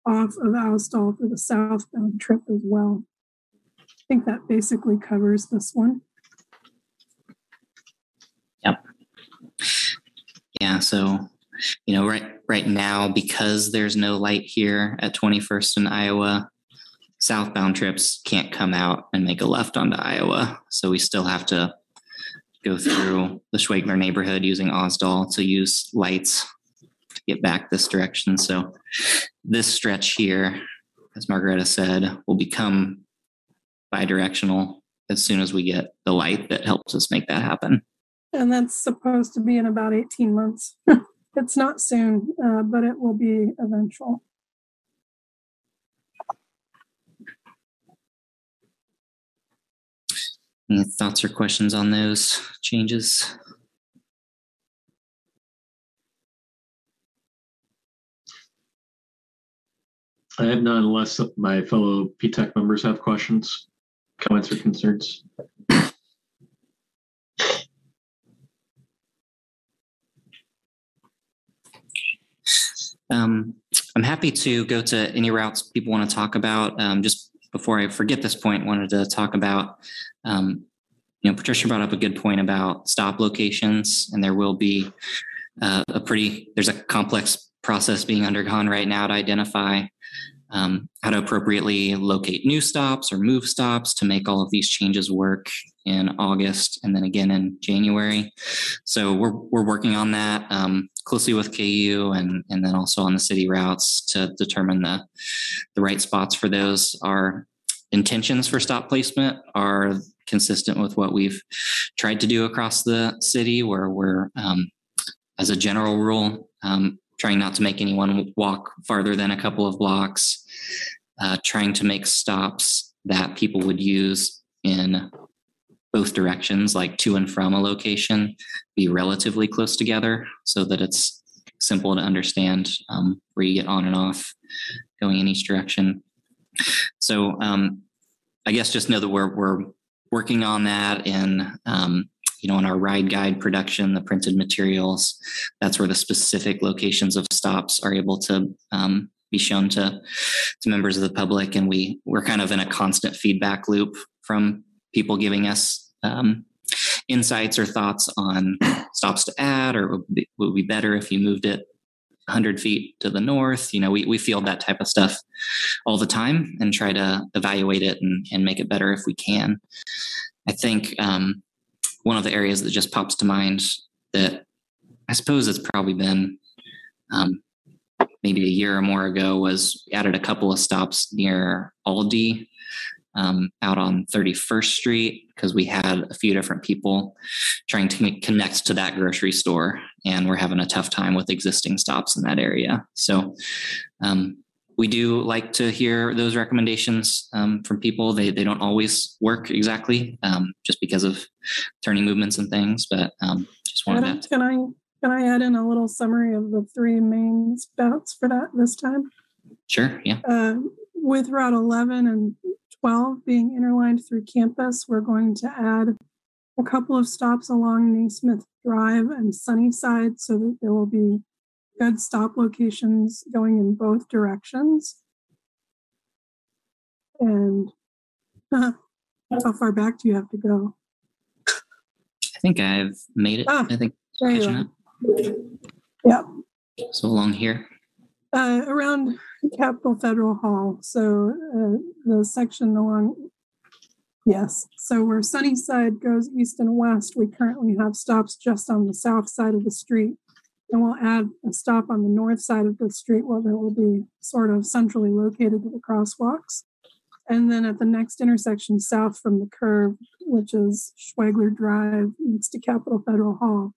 off of Ousdahl for the southbound trip as well. I think that basically covers this one. Yep. Yeah, so you know, right right now because there's no light here at 21st and Iowa, southbound trips can't come out and make a left onto Iowa. So we still have to go through the Schwegler neighborhood using Ousdahl to use lights to get back this direction. So this stretch here, as Margareta said, will become bidirectional as soon as we get the light that helps us make that happen. And that's supposed to be in about 18 months. it's not soon, uh, but it will be eventual. Any thoughts or questions on those changes? I have none unless my fellow PTAC members have questions, comments, or concerns. Um, I'm happy to go to any routes people want to talk about. Um, just before I forget this point, wanted to talk about, um, you know, Patricia brought up a good point about stop locations, and there will be uh, a pretty, there's a complex process being undergone right now to identify um, how to appropriately locate new stops or move stops to make all of these changes work in August and then again in January. So we're, we're working on that um, closely with KU and, and then also on the city routes to determine the, the right spots for those. Our intentions for stop placement are consistent with what we've tried to do across the city where we're, um, as a general rule, um, trying not to make anyone walk farther than a couple of blocks, uh, trying to make stops that people would use in both directions, like to and from a location, be relatively close together so that it's simple to understand um, where you get on and off going in each direction. So um, I guess just know that we're, we're working on that in um, you know, in our ride guide production, the printed materials, that's where the specific locations of stops are able to um, be shown to to members of the public, and we we're kind of in a constant feedback loop from people giving us um, insights or thoughts on stops to add, or would be, would be better if you moved it 100 feet to the north. You know, we, we field that type of stuff all the time and try to evaluate it and, and make it better if we can. I think um, one of the areas that just pops to mind that I suppose it's probably been um, maybe a year or more ago was added a couple of stops near Aldi um, out on 31st Street because we had a few different people trying to connect to that grocery store and we're having a tough time with existing stops in that area. So um, we do like to hear those recommendations um, from people. They, they don't always work exactly um, just because of turning movements and things, but um, just wanted Adam, to. can I can I add in a little summary of the three main spouts for that this time? Sure, yeah. Uh, with Route 11 and 12 being interlined through campus, we're going to add a couple of stops along Naismith Drive and Sunnyside so that there will be good stop locations going in both directions. And uh, how far back do you have to go? I think I've made it. Ah, I think catching up. Yeah, So along here. uh, around Capitol Federal Hall. So uh, the section along, yes. So where Sunnyside goes east and west, we currently have stops just on the south side of the street. And we'll add a stop on the north side of the street where there will be sort of centrally located to the crosswalks. And then at the next intersection south from the curve, which is Schwegler Drive next to Capitol Federal Hall,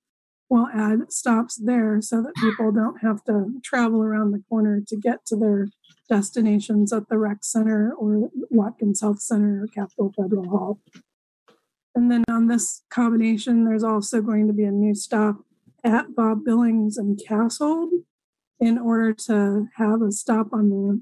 we'll add stops there so that people don't have to travel around the corner to get to their destinations at the rec center or Watkins Health Center or Capitol Federal Hall. And then on this combination, there's also going to be a new stop at Bob Billings and Kasold in order to have a stop on the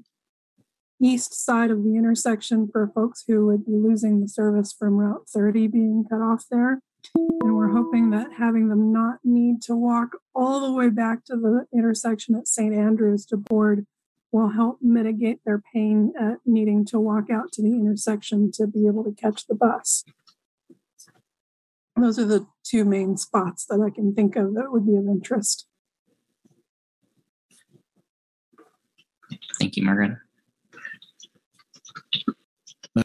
east side of the intersection for folks who would be losing the service from Route 30 being cut off there. And we're hoping that having them not need to walk all the way back to the intersection at St. Andrews to board will help mitigate their pain at needing to walk out to the intersection to be able to catch the bus. Those are the two main spots that I can think of that would be of interest. Thank you, Margaret.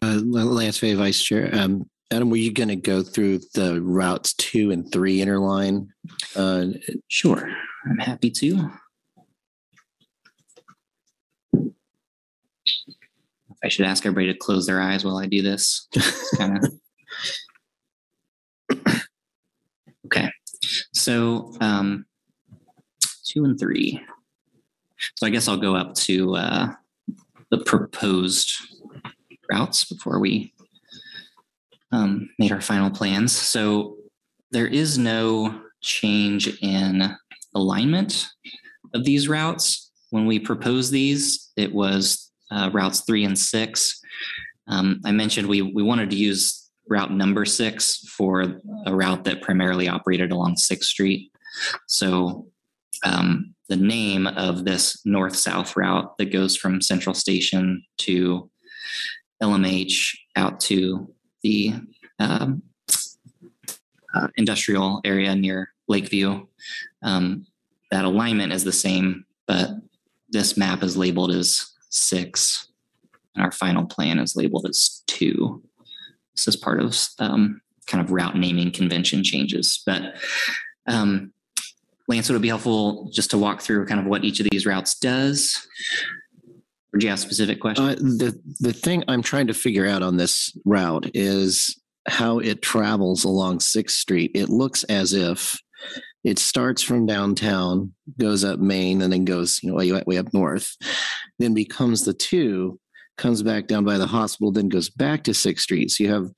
Uh, Lance Fay, Vice Chair. Um, Adam, were you going to go through the routes two and three interline? Uh, Sure, I'm happy to. I should ask everybody to close their eyes while I do this. Kind of. okay, so um, two and three. So I guess I'll go up to uh, the proposed routes before we um, made our final plans. So there is no change in alignment of these routes. When we proposed these, it was uh, routes three and six. Um, I mentioned we we wanted to use route number six for a route that primarily operated along Sixth Street. So um, the name of this north-south route that goes from Central Station to LMH out to the um, uh, industrial area near Lakeview. Um, that alignment is the same, but this map is labeled as six, and our final plan is labeled as two. This is part of um, kind of route naming convention changes. But um, Lance, would it be helpful just to walk through kind of what each of these routes does? Or do you have specific questions? uh, the the thing I'm trying to figure out on this route is how it travels along Sixth Street. It looks as if it starts from downtown, goes up Main, and then goes you know way, up north, then becomes the two, comes back down by the hospital, then goes back to Sixth Street. So you have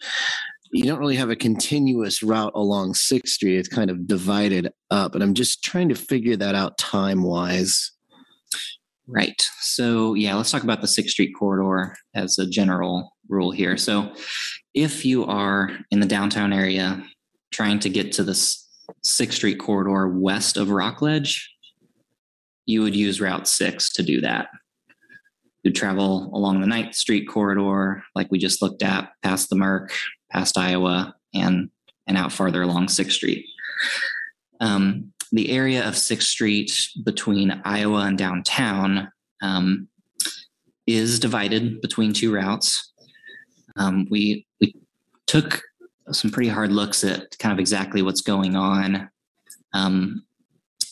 you don't really have a continuous route along Sixth Street. It's kind of divided up, and I'm just trying to figure that out time wise. Right. So, yeah, let's talk about the Sixth Street corridor as a general rule here. So, if you are in the downtown area trying to get to the Sixth Street corridor west of Rockledge, you would use Route 6 to do that. You'd travel along the Ninth Street corridor, like we just looked at, past the Merc, past Iowa, and, and out farther along Sixth Street. Um, the area of Sixth Street between Iowa and downtown um, is divided between two routes. Um, we we took some pretty hard looks at kind of exactly what's going on um,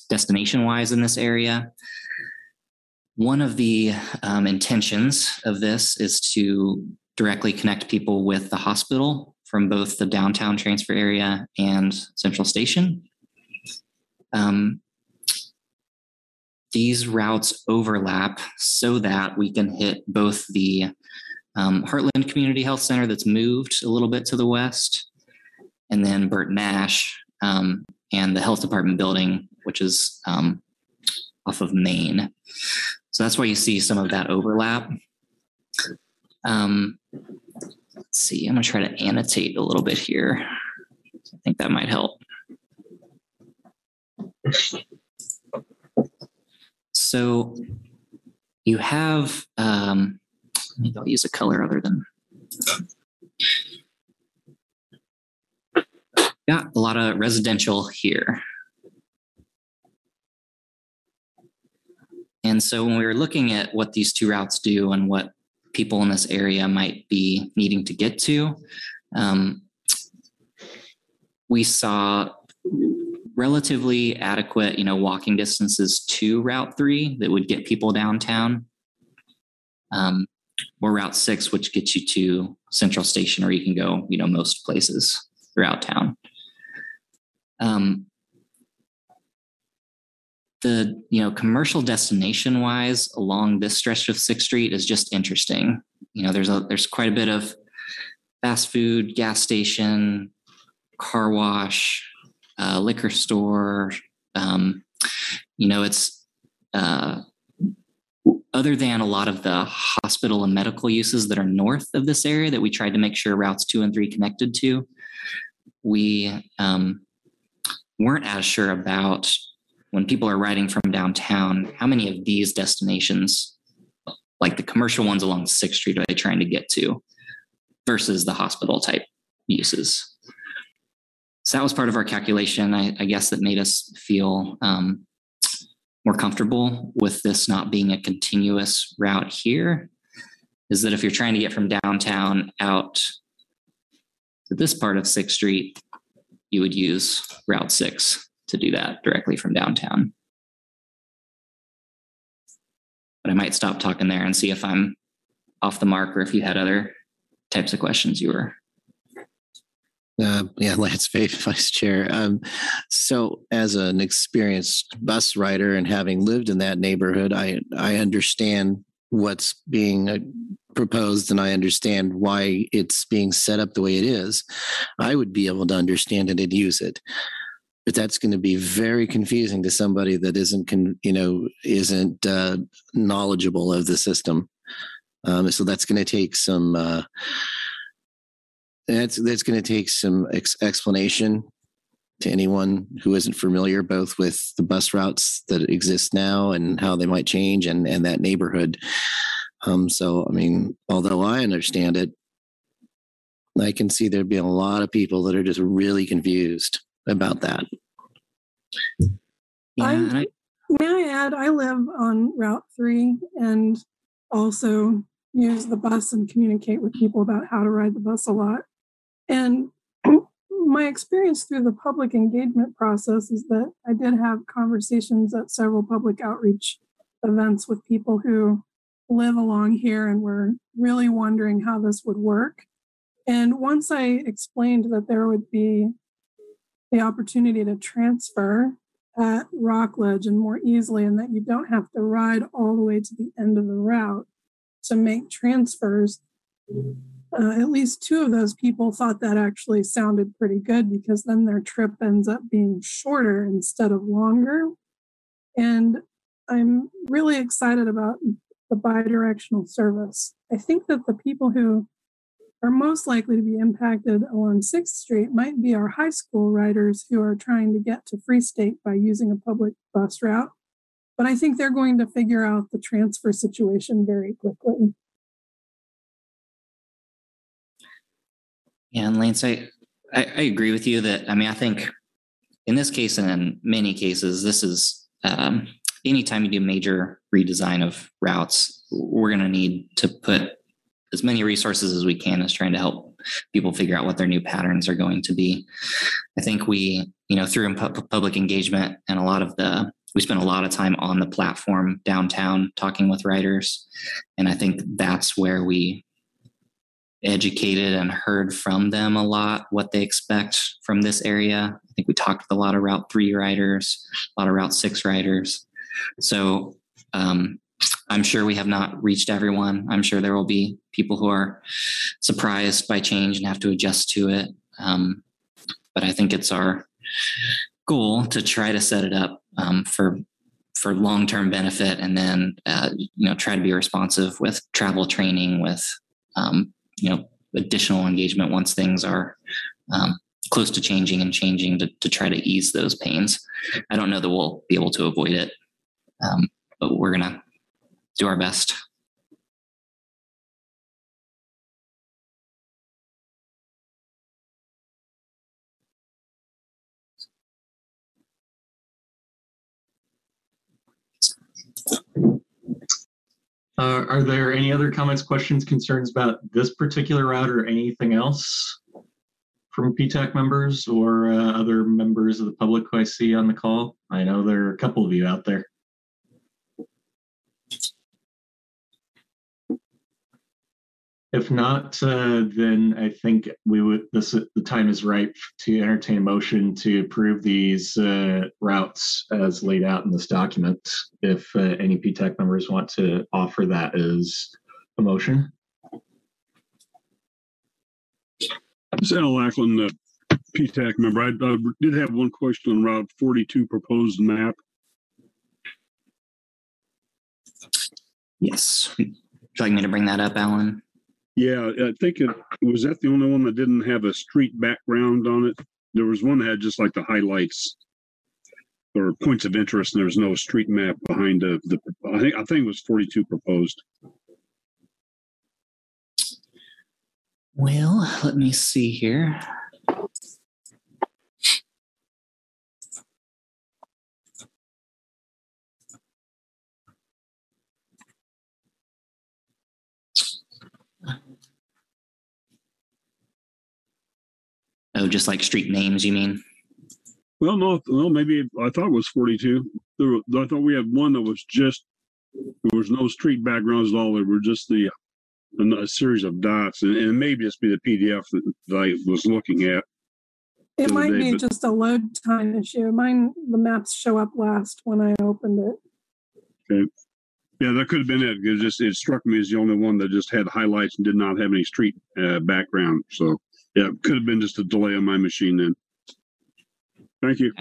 destination wise in this area. One of the um, intentions of this is to directly connect people with the hospital from both the downtown transfer area and Central Station. Um, these routes overlap so that we can hit both the um, Heartland Community Health Center that's moved a little bit to the west, and then Bert Nash um, and the health department building, which is um, off of Main. So that's why you see some of that overlap. Um, let's see, I'm going to try to annotate a little bit here. I think that might help. So you have, um, maybe I'll use a color other than. Got a lot of residential here. And so when we were looking at what these two routes do and what people in this area might be needing to get to, um, we saw relatively adequate, you know, walking distances to Route Three that would get people downtown, um, or Route Six, which gets you to Central Station, or you can go, you know, most places throughout town. Um, the you know commercial destination wise along this stretch of Sixth Street is just interesting. You know, there's a there's quite a bit of fast food, gas station, car wash, uh, liquor store. Um, you know, it's uh, other than a lot of the hospital and medical uses that are north of this area that we tried to make sure routes two and three connected to. We um, weren't as sure about when people are riding from downtown, how many of these destinations, like the commercial ones along Sixth Street, are they trying to get to versus the hospital type uses? So that was part of our calculation, I, I guess, that made us feel um, more comfortable with this not being a continuous route here is that if you're trying to get from downtown out to this part of Sixth Street, you would use Route 6 to do that directly from downtown. But I might stop talking there and see if I'm off the mark or if you had other types of questions you were. Uh, yeah, Lance Fate, Vice Chair. Um, so, as an experienced bus rider and having lived in that neighborhood, I I understand what's being uh, proposed and I understand why it's being set up the way it is. I would be able to understand it and use it. But that's going to be very confusing to somebody that isn't, con, you know, isn't uh, knowledgeable of the system. Um, so that's going to take some. Uh, that's that's going to take some ex- explanation to anyone who isn't familiar both with the bus routes that exist now and how they might change and and that neighborhood um, so i mean although i understand it i can see there'd be a lot of people that are just really confused about that Yeah, I- May I add, I live on Route 3 and also use the bus and communicate with people about how to ride the bus a lot. And my experience through the public engagement process is that I did have conversations at several public outreach events with people who live along here and were really wondering how this would work. And once I explained that there would be the opportunity to transfer at Rockledge and more easily, and that you don't have to ride all the way to the end of the route to make transfers. Uh, at least two of those people thought that actually sounded pretty good because then their trip ends up being shorter instead of longer. And I'm really excited about the bidirectional service. I think that the people who are most likely to be impacted along 6th Street might be our high school riders who are trying to get to Free State by using a public bus route. But I think they're going to figure out the transfer situation very quickly. Yeah, and Lance, I, I, I agree with you that I mean I think in this case and in many cases, this is um, anytime you do major redesign of routes, we're going to need to put as many resources as we can as trying to help people figure out what their new patterns are going to be. I think we, you know, through public engagement and a lot of the, we spent a lot of time on the platform downtown talking with writers. And I think that's where we educated and heard from them a lot what they expect from this area. I think we talked with a lot of Route 3 riders, a lot of Route 6 riders. So um, I'm sure we have not reached everyone. I'm sure there will be people who are surprised by change and have to adjust to it. Um, but I think it's our goal to try to set it up um, for for long-term benefit and then uh, you know try to be responsive with travel training with um, you know additional engagement once things are um, close to changing and changing to, to try to ease those pains. I don't know that we'll be able to avoid it. Um, but we're gonna do our best Uh, are there any other comments, questions, concerns about this particular route or anything else from PTAC members or uh, other members of the public who I see on the call? I know there are a couple of you out there. If not, uh, then I think we would. This the time is ripe to entertain a motion to approve these uh, routes as laid out in this document. If uh, any PTAC members want to offer that as a motion, Sal Lackland, the PTAC member. I uh, did have one question on Route 42 proposed map. yes would you like me to bring that up alan Yeah, I think it was that the only one that didn't have a street background on it. There was one that had just like the highlights or points of interest, and there was no street map behind the. the I think I think it was 42 proposed. well let me see here Oh, just like street names, you mean? Well, no, well, maybe I thought it was 42. There, were- I thought we had one that was just, there was no street backgrounds at all. There were just the, a, a series of dots and, and it may just be the PDF that, that I was looking at. It might day, be but- just a load time issue. Mine, the maps show up last when I opened it. Okay. Yeah, that could have been it. It just, it struck me as the only one that just had highlights and did not have any street, uh, background. So, yeah, it could have been just a delay on my machine then. Thank you.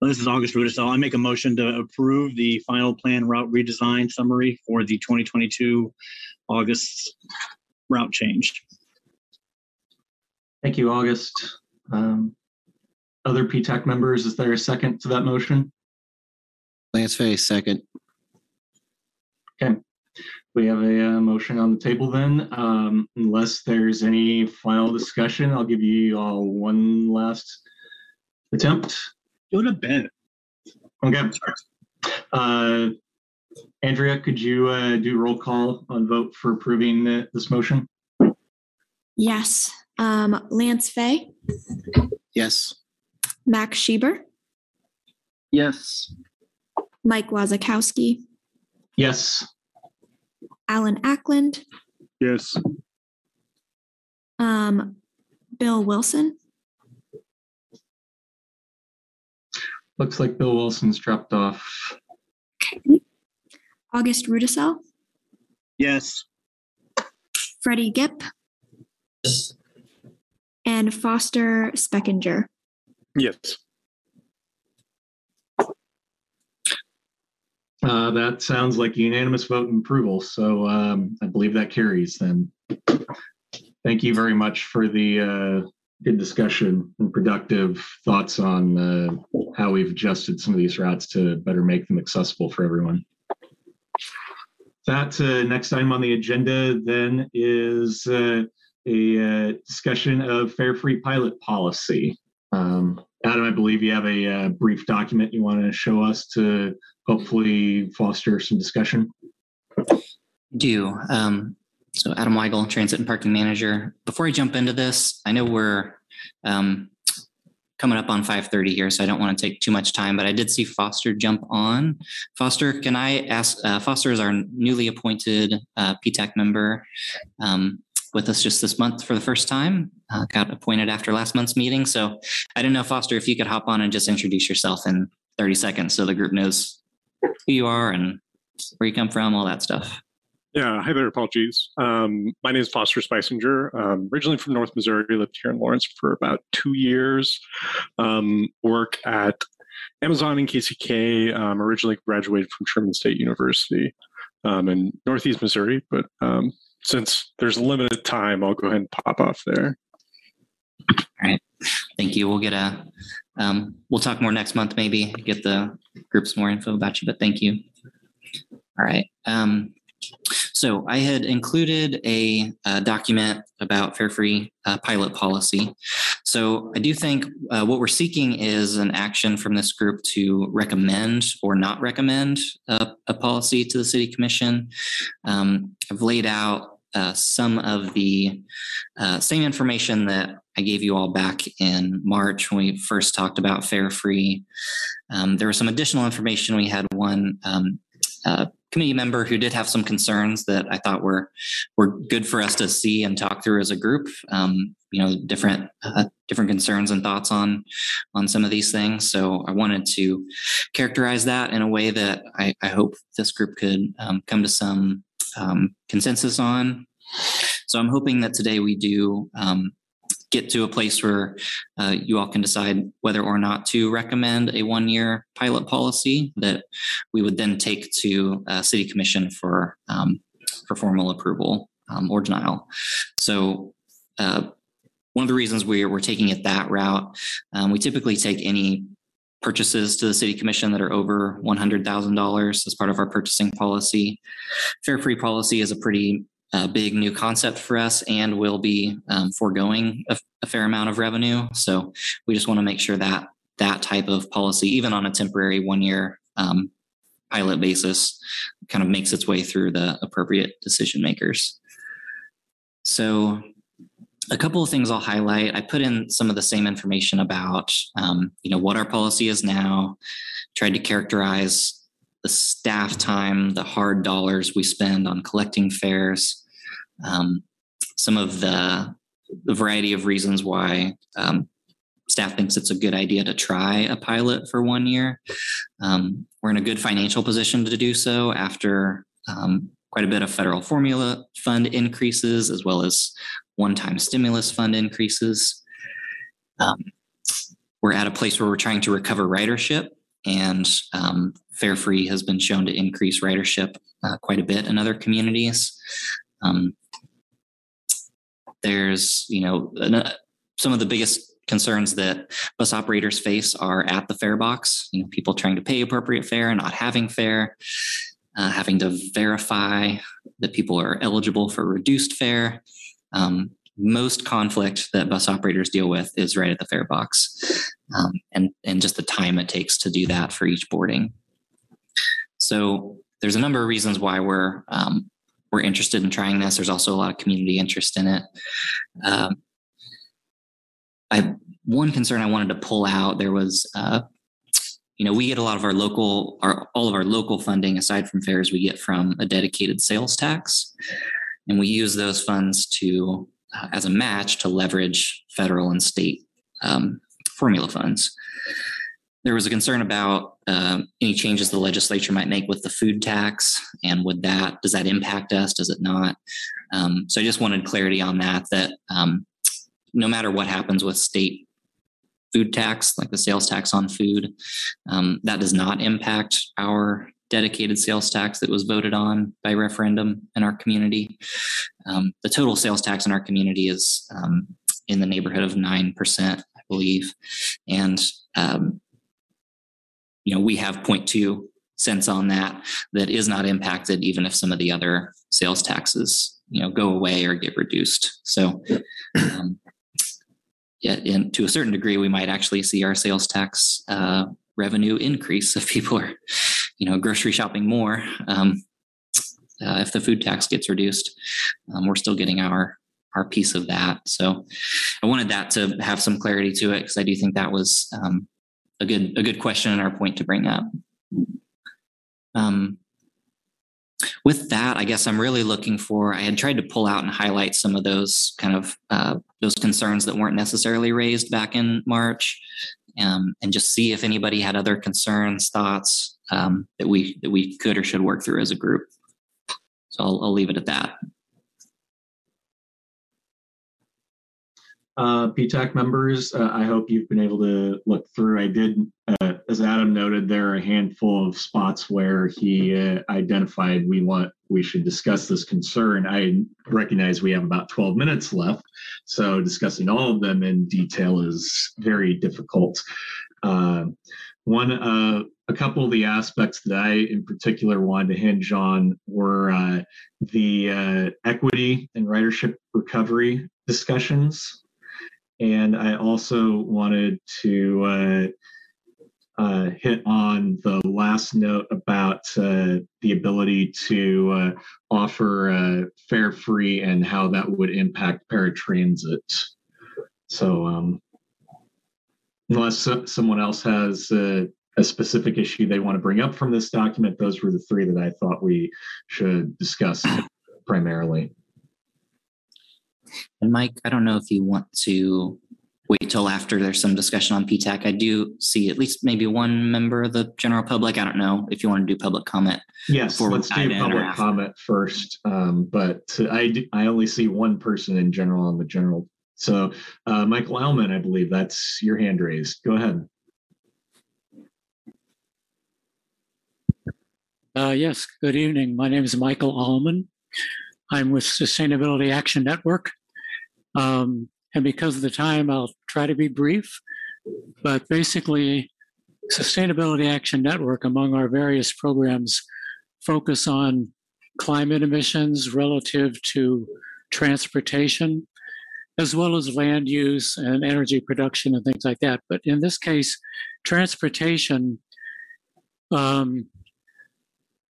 Well, This is August Rudisell. I make a motion to approve the final plan route redesign summary for the 2022 August route change. Thank you, August. Um, Other PTAC members, is there a second to that motion? Lance Fay, second. Okay. We have a uh, motion on the table then. Um, Unless there's any final discussion, I'll give you all one last attempt. Go to bed. Okay. Uh, Andrea, could you uh, do roll call on vote for approving uh, this motion? Yes. Um, Lance Fay, Yes. Max Schieber, Yes. Mike Wazakowski, Yes. Alan Ackland, Yes. um, Bill Wilson, Looks like Bill Wilson's dropped off. August Rudisell, Yes. Freddie Gipp, Yes. and Foster Speckinger. Yes. Uh, that sounds like unanimous vote in approval, so um, I believe that carries then. Thank you very much for the uh, good discussion and productive thoughts on uh, how we've adjusted some of these routes to better make them accessible for everyone. That uh, next item on the agenda then is uh, a uh, discussion of fare free pilot policy. Um, Adam, I believe you have a uh, brief document you want to show us to hopefully foster some discussion. do. Um, so Adam Weigel, Transit and Parking Manager. Before I jump into this, I know we're um, coming up on 5:30 here, so I don't want to take too much time. But I did see Foster jump on. Foster, can I ask? Uh, Foster is our newly appointed uh, PTAC member. Um, with us just this month for the first time, uh, got appointed after last month's meeting. So I don't know, Foster, if you could hop on and just introduce yourself in 30 seconds so the group knows who you are and where you come from, all that stuff. Yeah. Hi there. Apologies. Um, my name is Foster Spicinger. Um, originally from North Missouri, lived here in Lawrence for about two years. Um, work at Amazon and KCK. Um, originally graduated from Truman State University um, in Northeast Missouri, but um, since there's limited time, I'll go ahead and pop off there. All right. Thank you. We'll get a, um, we'll talk more next month, maybe get the groups more info about you, but thank you. All right. Um, so I had included a, uh document about fare free uh, pilot policy. So I do think uh, what we're seeking is an action from this group to recommend or not recommend a, a policy to the city commission. Um, I've laid out uh, some of the uh, same information that I gave you all back in March when we first talked about Fare free. Um, there was some additional information. We had one um, uh, committee member who did have some concerns that I thought were were good for us to see and talk through as a group. Um, you know, different uh, different concerns and thoughts on on some of these things. So I wanted to characterize that in a way that I, I hope this group could um, come to some um, consensus on. So I'm hoping that today we do um, get to a place where uh, you all can decide whether or not to recommend a one-year pilot policy that we would then take to uh, City Commission for um, for formal approval um, or denial. So. Uh, one of the reasons we're, we're taking it that route, um, we typically take any purchases to the city commission that are over $100,000 as part of our purchasing policy. Fare free policy is a pretty uh, big new concept for us and will be um, foregoing a, a fair amount of revenue. So we just want to make sure that that type of policy, even on a temporary one year um, pilot basis, kind of makes its way through the appropriate decision makers. So, a couple of things I'll highlight. I put in some of the same information about, um, you know, what our policy is now. Tried to characterize the staff time, the hard dollars we spend on collecting fares, um, some of the, the variety of reasons why um, staff thinks it's a good idea to try a pilot for one year. Um, we're in a good financial position to do so after um, quite a bit of federal formula fund increases as well as one-time stimulus fund increases. Um, we're at a place where we're trying to recover ridership, and um, Fare Free has been shown to increase ridership uh, quite a bit in other communities. Um, there's, you know, some of the biggest concerns that bus operators face are at the fare box. You know, people trying to pay appropriate fare and not having fare, uh, having to verify that people are eligible for reduced fare. Um, most conflict that bus operators deal with is right at the fare box, um, and and just the time it takes to do that for each boarding. So there's a number of reasons why we're um, we're interested in trying this. There's also a lot of community interest in it. Um, I one concern I wanted to pull out there was, uh, you know, we get a lot of our local, our all of our local funding aside from fares we get from a dedicated sales tax, and we use those funds to uh, as a match to leverage federal and state um, formula funds. There was a concern about uh, any changes the legislature might make with the food tax, and would that does that impact us? Does it not? Um, so I just wanted clarity on that. That um, no matter what happens with state food tax, like the sales tax on food, um, that does not impact our dedicated sales tax that was voted on by referendum in our community. Um, the total sales tax in our community is um, in the neighborhood of 9%, I believe. And, um, you know, we have 0.2 cents on that that is not impacted even if some of the other sales taxes, you know, go away or get reduced. So, um, and to a certain degree, we might actually see our sales tax uh, revenue increase if people are, you know, grocery shopping more. Um, uh, if the food tax gets reduced, um, we're still getting our our piece of that. So I wanted that to have some clarity to it because I do think that was um, a good a good question and our point to bring up. Um, with that, I guess I'm really looking for. I had tried to pull out and highlight some of those kind of uh, those concerns that weren't necessarily raised back in March, um, and just see if anybody had other concerns, thoughts um, that we that we could or should work through as a group. So I'll, I'll leave it at that. Uh, PTAC members, uh, I hope you've been able to look through. I did, uh, as Adam noted, there are a handful of spots where he uh, identified we want we should discuss this concern. I recognize we have about 12 minutes left, so discussing all of them in detail is very difficult. Uh, one, uh, a couple of the aspects that I, in particular, wanted to hinge on were the equity and ridership recovery discussions and I also wanted to uh, uh, hit on the last note about uh, the ability to uh, offer uh, fare free and how that would impact paratransit. So, um, unless so- someone else has uh, a specific issue they want to bring up from this document, those were the three that I thought we should discuss primarily. And Mike, I don't know if you want to wait till after there's some discussion on PTAC. I do see at least maybe one member of the general public. I don't know if you want to do public comment. Yes, let's do public comment first. Um, but I do, I only see one person in general on the general. So uh, Michael Allman, I believe that's your hand raised. Go ahead. Uh, yes, good evening. My name is Michael Allman. I'm with Sustainability Action Network. Um, and because of the time, I'll try to be brief. But basically, Sustainability Action Network, among our various programs, focus on climate emissions relative to transportation. as well as land use and energy production and things like that. But in this case, transportation, um,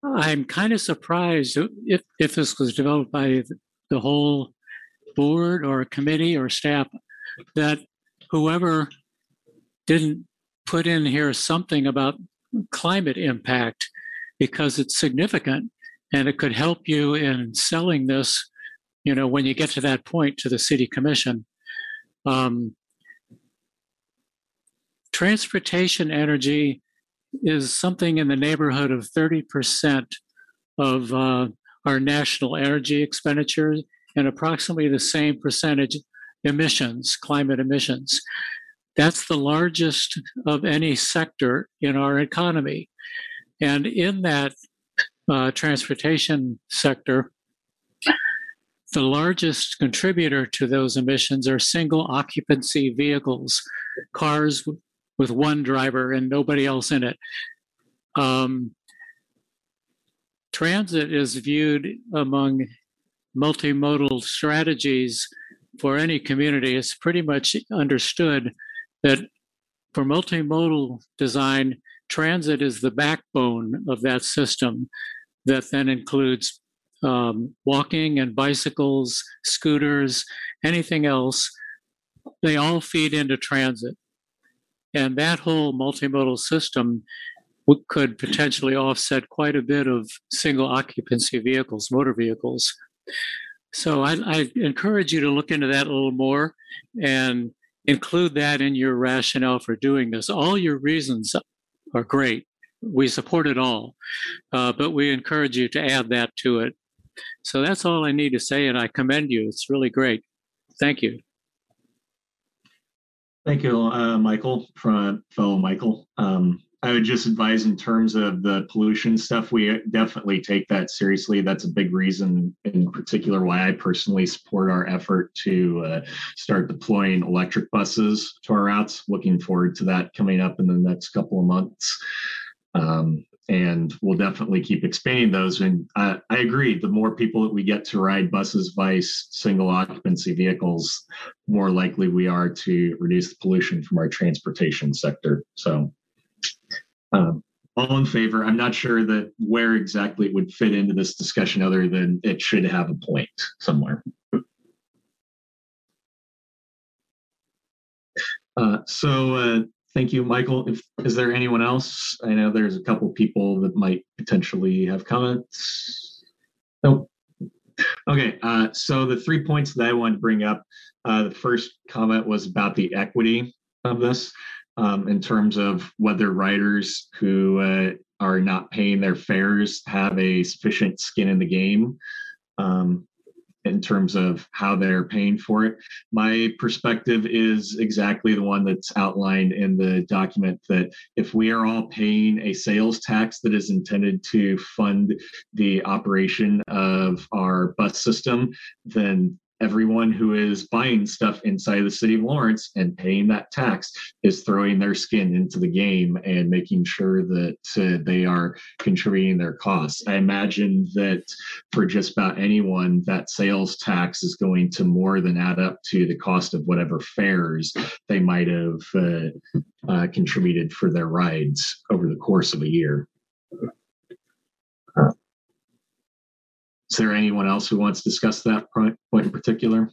I'm kind of surprised if, if this was developed by the whole board or a committee or staff that whoever didn't put in here something about climate impact because it's significant and it could help you in selling this you know when you get to that point to the city commission. Um, transportation energy is something in the neighborhood of 30% of uh, our national energy expenditures and approximately the same percentage emissions, climate emissions. That's the largest of any sector in our economy. And in that uh, transportation sector, the largest contributor to those emissions are single occupancy vehicles, cars with one driver and nobody else in it. Um, transit is viewed among multimodal strategies for any community. It's pretty much understood that for multimodal design, transit is the backbone of that system that then includes um, walking and bicycles, scooters, anything else. They all feed into transit. And that whole multimodal system could potentially offset quite a bit of single occupancy vehicles, motor vehicles. So I, I, encourage you to look into that a little more and include that in your rationale for doing this. All your reasons are great. We support it all, uh, but we encourage you to add that to it. So that's all I need to say, and I commend you. It's really great. Thank you. Thank you, uh, Michael, from fellow Michael. Um, I would just advise in terms of the pollution stuff, we definitely take that seriously. That's a big reason, in particular, why I personally support our effort to uh, start deploying electric buses to our routes. Looking forward to that coming up in the next couple of months. Um, and we'll definitely keep expanding those. And I, I agree, the more people that we get to ride buses, vice single occupancy vehicles, more likely we are to reduce the pollution from our transportation sector. So um, all in favor. I'm not sure that where exactly it would fit into this discussion, other than it should have a point somewhere. Uh, so uh, thank you, Michael. If is there anyone else? I know there's a couple people that might potentially have comments. Nope. Okay, uh, so the three points that I wanted to bring up. Uh, the first comment was about the equity of this um, in terms of whether riders who uh, are not paying their fares have a sufficient skin in the game um, in terms of how they're paying for it. My perspective is exactly the one that's outlined in the document that if we are all paying a sales tax that is intended to fund the operation of our bus system, then everyone who is buying stuff inside the city of Lawrence and paying that tax is throwing their skin into the game and making sure that uh, they are contributing their costs. I imagine that for just about anyone, that sales tax is going to more than add up to the cost of whatever fares they might have uh, uh, contributed for their rides over the course of a year. Is there anyone else who wants to discuss that point in particular?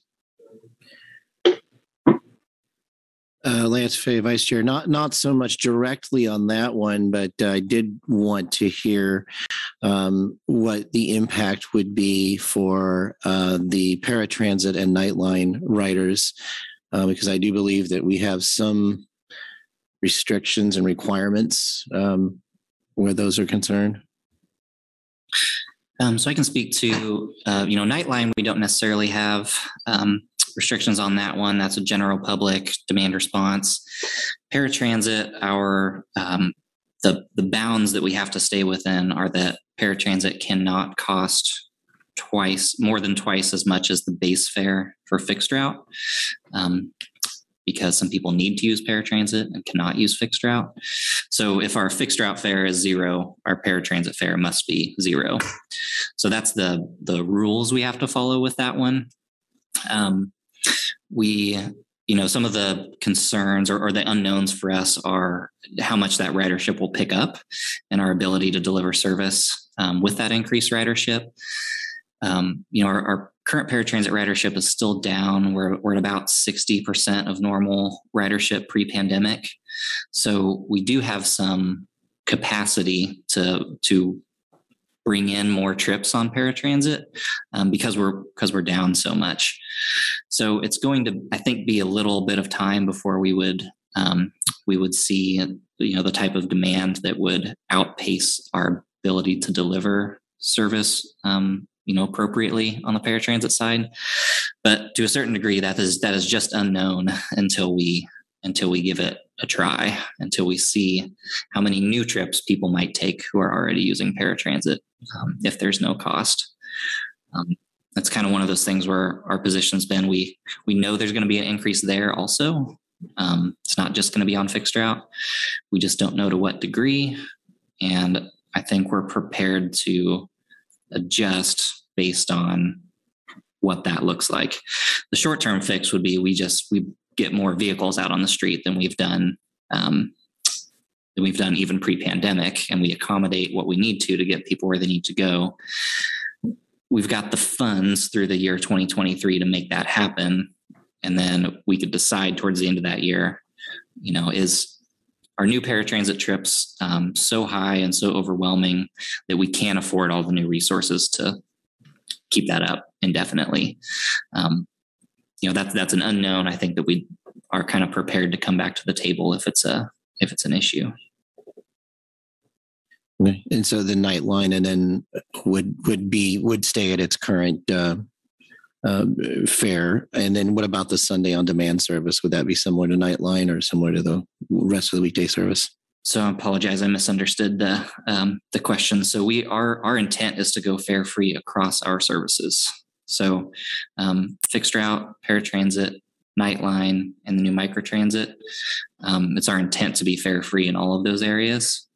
Uh, Lance Fay, Vice Chair, not not so much directly on that one, but I did want to hear um, what the impact would be for uh, the paratransit and nightline riders, uh, because I do believe that we have some restrictions and requirements um, where those are concerned. Um, so I can speak to, uh, you know, Nightline. We don't necessarily have um, restrictions on that one. That's a general public demand response. Paratransit, our um, the the bounds that we have to stay within are that paratransit cannot cost twice more than twice as much as the base fare for fixed route. Um, because some people need to use paratransit and cannot use fixed route. So if our fixed route fare is zero, our paratransit fare must be zero. So that's the the rules we have to follow with that one. Um, we you know some of the concerns or, or, the unknowns for us are how much that ridership will pick up and our ability to deliver service um, with that increased ridership um, you know our, our, current paratransit ridership is still down we're, we're at about 60% of normal ridership pre-pandemic so we do have some capacity to to bring in more trips on paratransit um, because we're because we're down so much. So it's going to, I think, be a little bit of time before we would um, we would see you know the type of demand that would outpace our ability to deliver service um, you know appropriately on the paratransit side. But to a certain degree, that is that is just unknown until we until we give it a try, until we see how many new trips people might take who are already using paratransit um, if there's no cost. Um, that's kind of one of those things where our position's been we we know there's going to be an increase there also. Um, it's not just going to be on fixed route. We just don't know to what degree, and I think we're prepared to adjust based on what that looks like. The short term fix would be we just we get more vehicles out on the street than we've done um, than we've done even pre-pandemic, and we accommodate what we need to to get people where they need to go. We've got the funds through the year 2023 to make that happen, and then we could decide towards the end of that year, you know, is our new paratransit trips um, so high and so overwhelming that we can't afford all the new resources to keep that up indefinitely. Um, you know that's that's an unknown i think that we are kind of prepared to come back to the table if it's a if it's an issue and so the Nightline and then would would be would stay at its current uh, uh, fare and then what about the sunday on demand service would that be similar to Nightline or similar to the rest of the weekday service so I apologize, I misunderstood the um, the question. So we are our intent is to go fare free across our services. So, um, fixed route, paratransit, Nightline, and the new microtransit. Um, it's our intent to be fare free in all of those areas.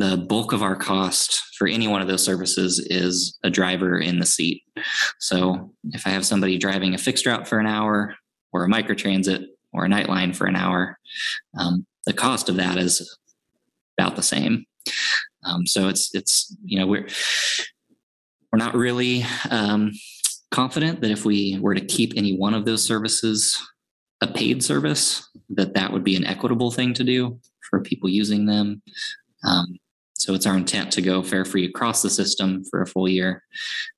The bulk of our cost for any one of those services is a driver in the seat. So, if I have somebody driving a fixed route for an hour, or a microtransit, or a Nightline for an hour, um, the cost of that is about the same. Um, so it's it's you know we're we're not really um, confident that if we were to keep any one of those services a paid service, that that would be an equitable thing to do for people using them. Um, so it's our intent to go fare free across the system for a full year,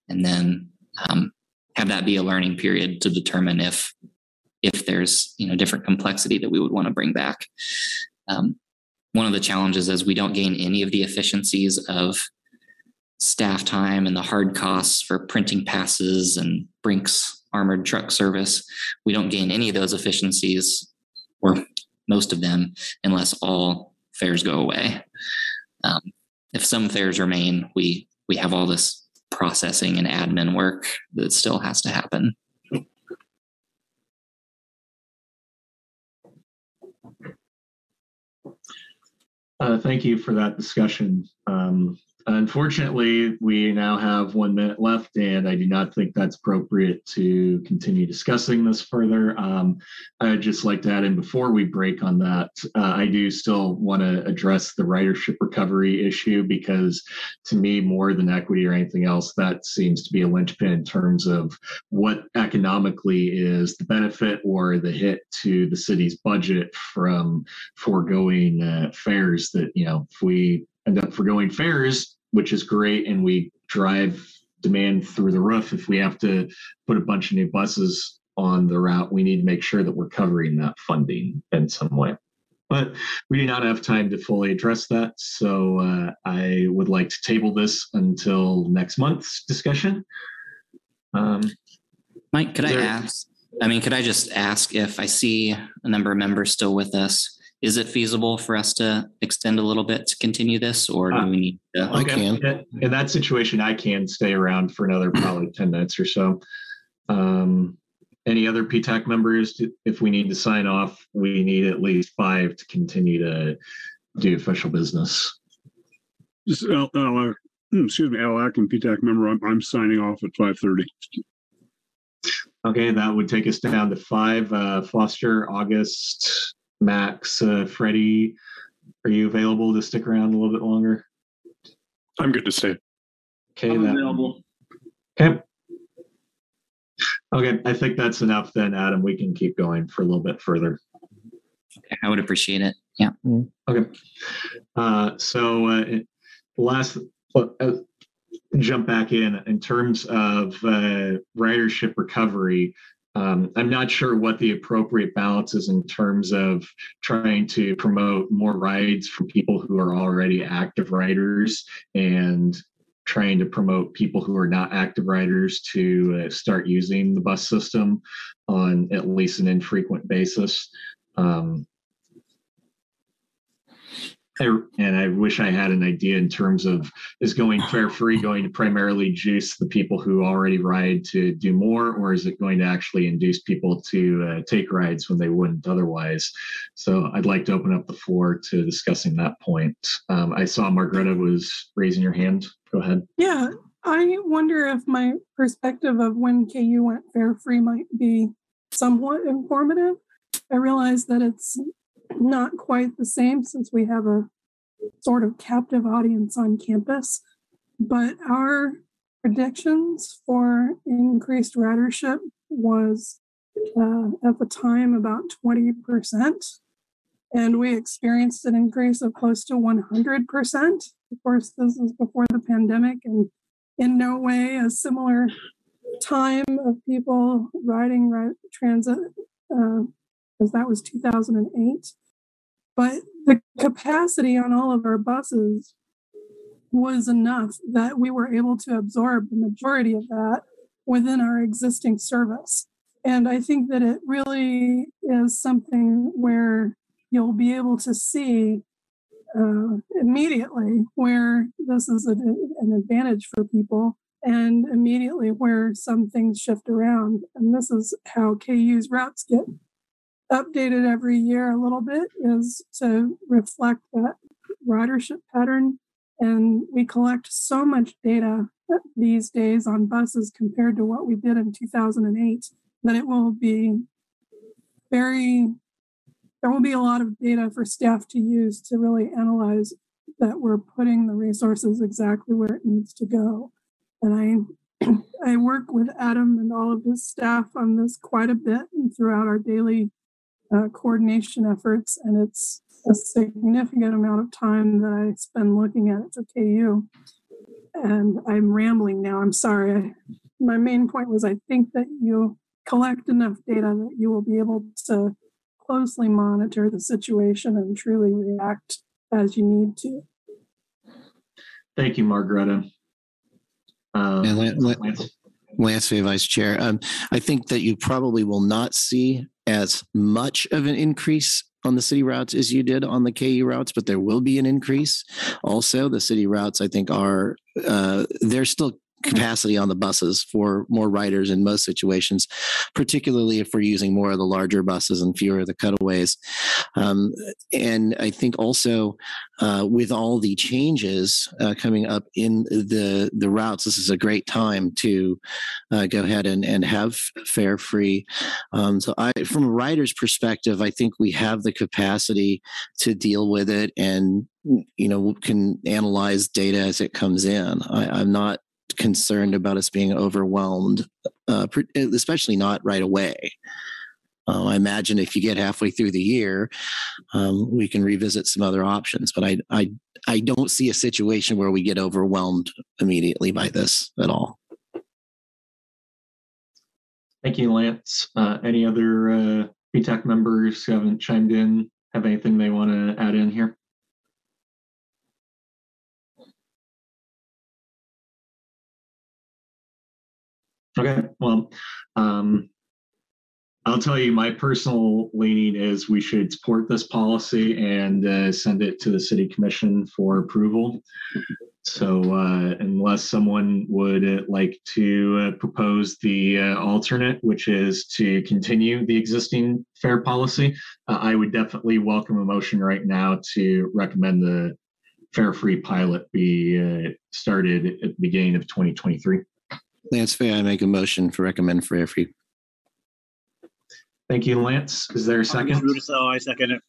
and then um, have that be a learning period to determine if if there's you know different complexity that we would want to bring back. Um, one of the challenges is we don't gain any of the efficiencies of staff time and the hard costs for printing passes and Brinks armored truck service. We don't gain any of those efficiencies, or most of them, unless all fares go away. Um, if some fares remain, we we have all this processing and admin work that still has to happen. Uh, thank you for that discussion. Um, Unfortunately, we now have one minute left, and I do not think that's appropriate to continue discussing this further. Um, I'd just like to add in before we break on that, uh, I do still want to address the ridership recovery issue because to me, more than equity or anything else, that seems to be a linchpin in terms of what economically is the benefit or the hit to the city's budget from foregoing uh, fares that, you know, if we end up foregoing fares, which is great, and we drive demand through the roof. If we have to put a bunch of new buses on the route, we need to make sure that we're covering that funding in some way. But we do not have time to fully address that. So uh, I would like to table this until next month's discussion. Um, Mike, could I ask? I mean, could I just ask if I see a number of members still with us? Is it feasible for us to extend a little bit to continue this or do ah, we need to? I can. In that situation i can stay around for another probably 10 minutes or so. Um, any other ptac members if we need to sign off we need at least five to continue to do official business. Just, uh, uh, excuse me al akin ptac member I'm, I'm signing off at 5.30 Okay, that would take us down to five. Uh, Foster, August, Max, uh, Freddie, are you available to stick around a little bit longer? I'm good to stay. Okay, I'm that, available. okay. Okay, I think that's enough then, Adam. We can keep going for a little bit further. Okay, I would appreciate it. Yeah. Okay. Uh, so uh, last, uh, jump back in in terms of uh, ridership recovery. Um, I'm not sure what the appropriate balance is in terms of trying to promote more rides from people who are already active riders and trying to promote people who are not active riders to uh, start using the bus system on at least an infrequent basis. Um, I, and I wish I had an idea in terms of is going fare free going to primarily juice the people who already ride to do more, or is it going to actually induce people to uh, take rides when they wouldn't otherwise? So I'd like to open up the floor to discussing that point. Um, I saw Margreta was raising your hand. Go ahead. Yeah, I wonder if my perspective of when KU went fare free might be somewhat informative. I realize that it's not quite the same since we have a sort of captive audience on campus, but our predictions for increased ridership was uh, at the time about 20%. And we experienced an increase of close to 100%. Of course, this is before the pandemic, and in no way a similar time of people riding ri- transit, because that was 2008. But the capacity on all of our buses was enough that we were able to absorb the majority of that within our existing service. And I think that it really is something where you'll be able to see uh, immediately where this is a, an advantage for people and immediately where some things shift around. And this is how KU's routes get updated every year a little bit is to reflect that ridership pattern. And we collect so much data these days on buses compared to what we did in 2008 that it will be very, there will be a lot of data for staff to use to really analyze that we're putting the resources exactly where it needs to go. And I, I work with Adam and all of his staff on this quite a bit and throughout our daily uh, coordination efforts, and it's a significant amount of time that I spend looking at it for KU. And I'm rambling now. I'm sorry. I, my main point was I think that you collect enough data that you will be able to closely monitor the situation and truly react as you need to. Thank you, Margareta. Uh, And Lan- Lan- Lance? Lance Vice Chair. Um, I think that you probably will not see as much of an increase on the city routes as you did on the KU routes, but there will be an increase. Also, the city routes, I think, are uh, they're still capacity on the buses for more riders in most situations, particularly if we're using more of the larger buses and fewer of the cutaways. Um, and I think also uh, with all the changes uh, coming up in the the routes, this is a great time to uh, go ahead and, and have fare free. Um, so I, from a rider's perspective, I think we have the capacity to deal with it and, you know, can analyze data as it comes in. I, I'm not concerned about us being overwhelmed, uh, especially not right away. Uh, I imagine if you get halfway through the year, um, we can revisit some other options. But I, I, I don't see a situation where we get overwhelmed immediately by this at all. Thank you, Lance. Uh, any other uh, PTAC members who haven't chimed in have anything they want to add in here? Okay, well, um, I'll tell you my personal leaning is we should support this policy and uh, send it to the city commission for approval. So uh, unless someone would like to uh, propose the uh, alternate, which is to continue the existing fare policy, uh, I would definitely welcome a motion right now to recommend the fare free pilot be started at the beginning of 2023. Lance Fay, I make a motion for recommend for free. Thank you, Lance. Is there a second? So I second it.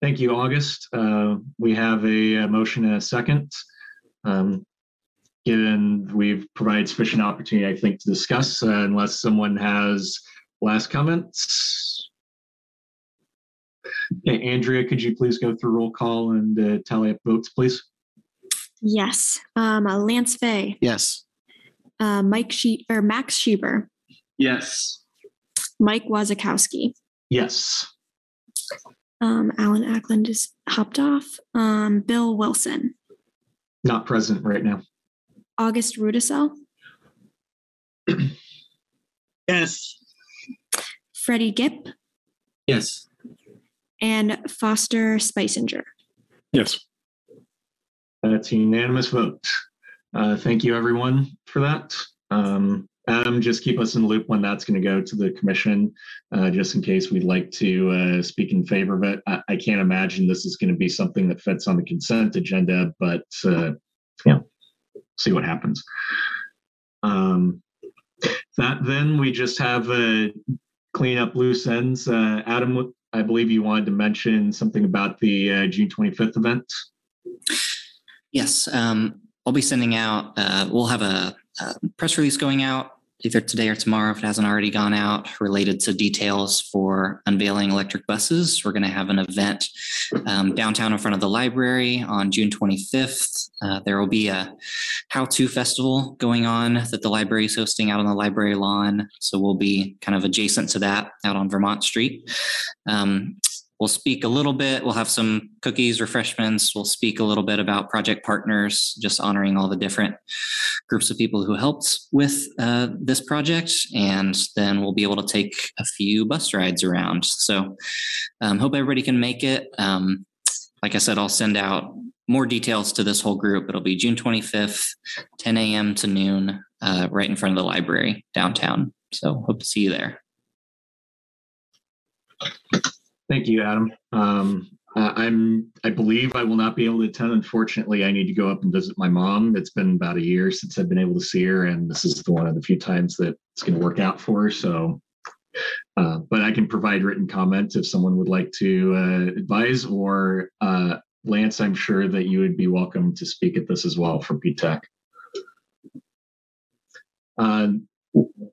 Thank you, August. Uh, We have a uh, motion and a second. Um, Given we've provided sufficient opportunity, I think, to discuss uh, unless someone has last comments. Okay, Andrea, could you please go through roll call and uh, tally up votes, please? Yes. Um, Lance Fay, Yes. Uh, Mike She or Max Schieber, Yes. Mike Wazakowski, Yes. um, Alan Ackland just hopped off, um, Bill Wilson, Not present right now. August Rudisell, Yes. Freddie Gipp, Yes. and Foster Spicinger. Yes. That's a unanimous vote. Uh, Thank you, everyone, for that. Um, Adam, just keep us in the loop when that's going to go to the commission, uh, just in case we'd like to uh, speak in favor of it. I, I can't imagine this is going to be something that fits on the consent agenda, but uh, yeah, see what happens. Um, that then we just have uh, clean up loose ends. Uh, Adam, I believe you wanted to mention something about the uh, June 25th event. Yes, um, I'll be sending out. Uh, we'll have a, a press release going out either today or tomorrow if it hasn't already gone out related to details for unveiling electric buses. We're going to have an event um, downtown in front of the library on June 25th. Uh, there will be a how-to festival going on that the library is hosting out on the library lawn. So we'll be kind of adjacent to that out on Vermont Street. Um, We'll speak a little bit. We'll have some cookies, refreshments. We'll speak a little bit about project partners, just honoring all the different groups of people who helped with uh, this project. And then we'll be able to take a few bus rides around. So um, hope everybody can make it. Um, like I said, I'll send out more details to this whole group. It'll be June 25th, 10 a.m. to noon, uh, right in front of the library downtown. So hope to see you there. Thank you, Adam. Um, uh, I'm, I believe I will not be able to attend. Unfortunately, I need to go up and visit my mom. It's been about a year since I've been able to see her, and this is the one of the few times that it's going to work out for her. So, uh, but I can provide written comment if someone would like to uh, advise, or uh, Lance, I'm sure that you would be welcome to speak at this as well for PTAC.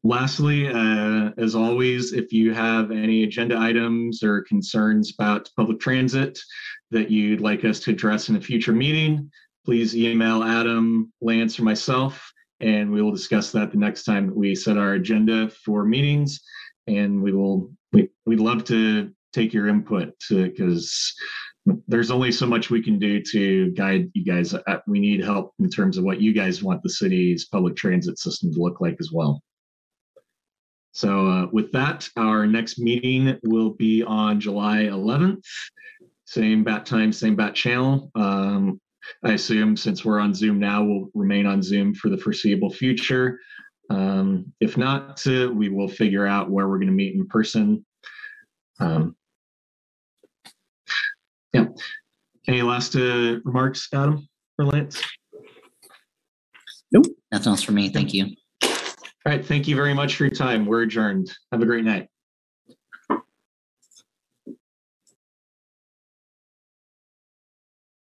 Lastly, uh, as always, if you have any agenda items or concerns about public transit that you'd like us to address in a future meeting, please email Adam, Lance, or myself, and we will discuss that the next time that we set our agenda for meetings. And we will, we, we'd love to take your input because there's only so much we can do to guide you guys. Uh, We need help in terms of what you guys want the city's public transit system to look like as well. So uh, with that, our next meeting will be on July 11th. Same bat time, same bat channel. Um, I assume since we're on Zoom now, we'll remain on Zoom for the foreseeable future. Um, if not, uh, we will figure out where we're going to meet in person. Um, yeah. Any last uh, remarks, Adam or Lance? Nope. Nothing else for me. Thank you. All right. Thank you very much for your time. We're adjourned. Have a great night.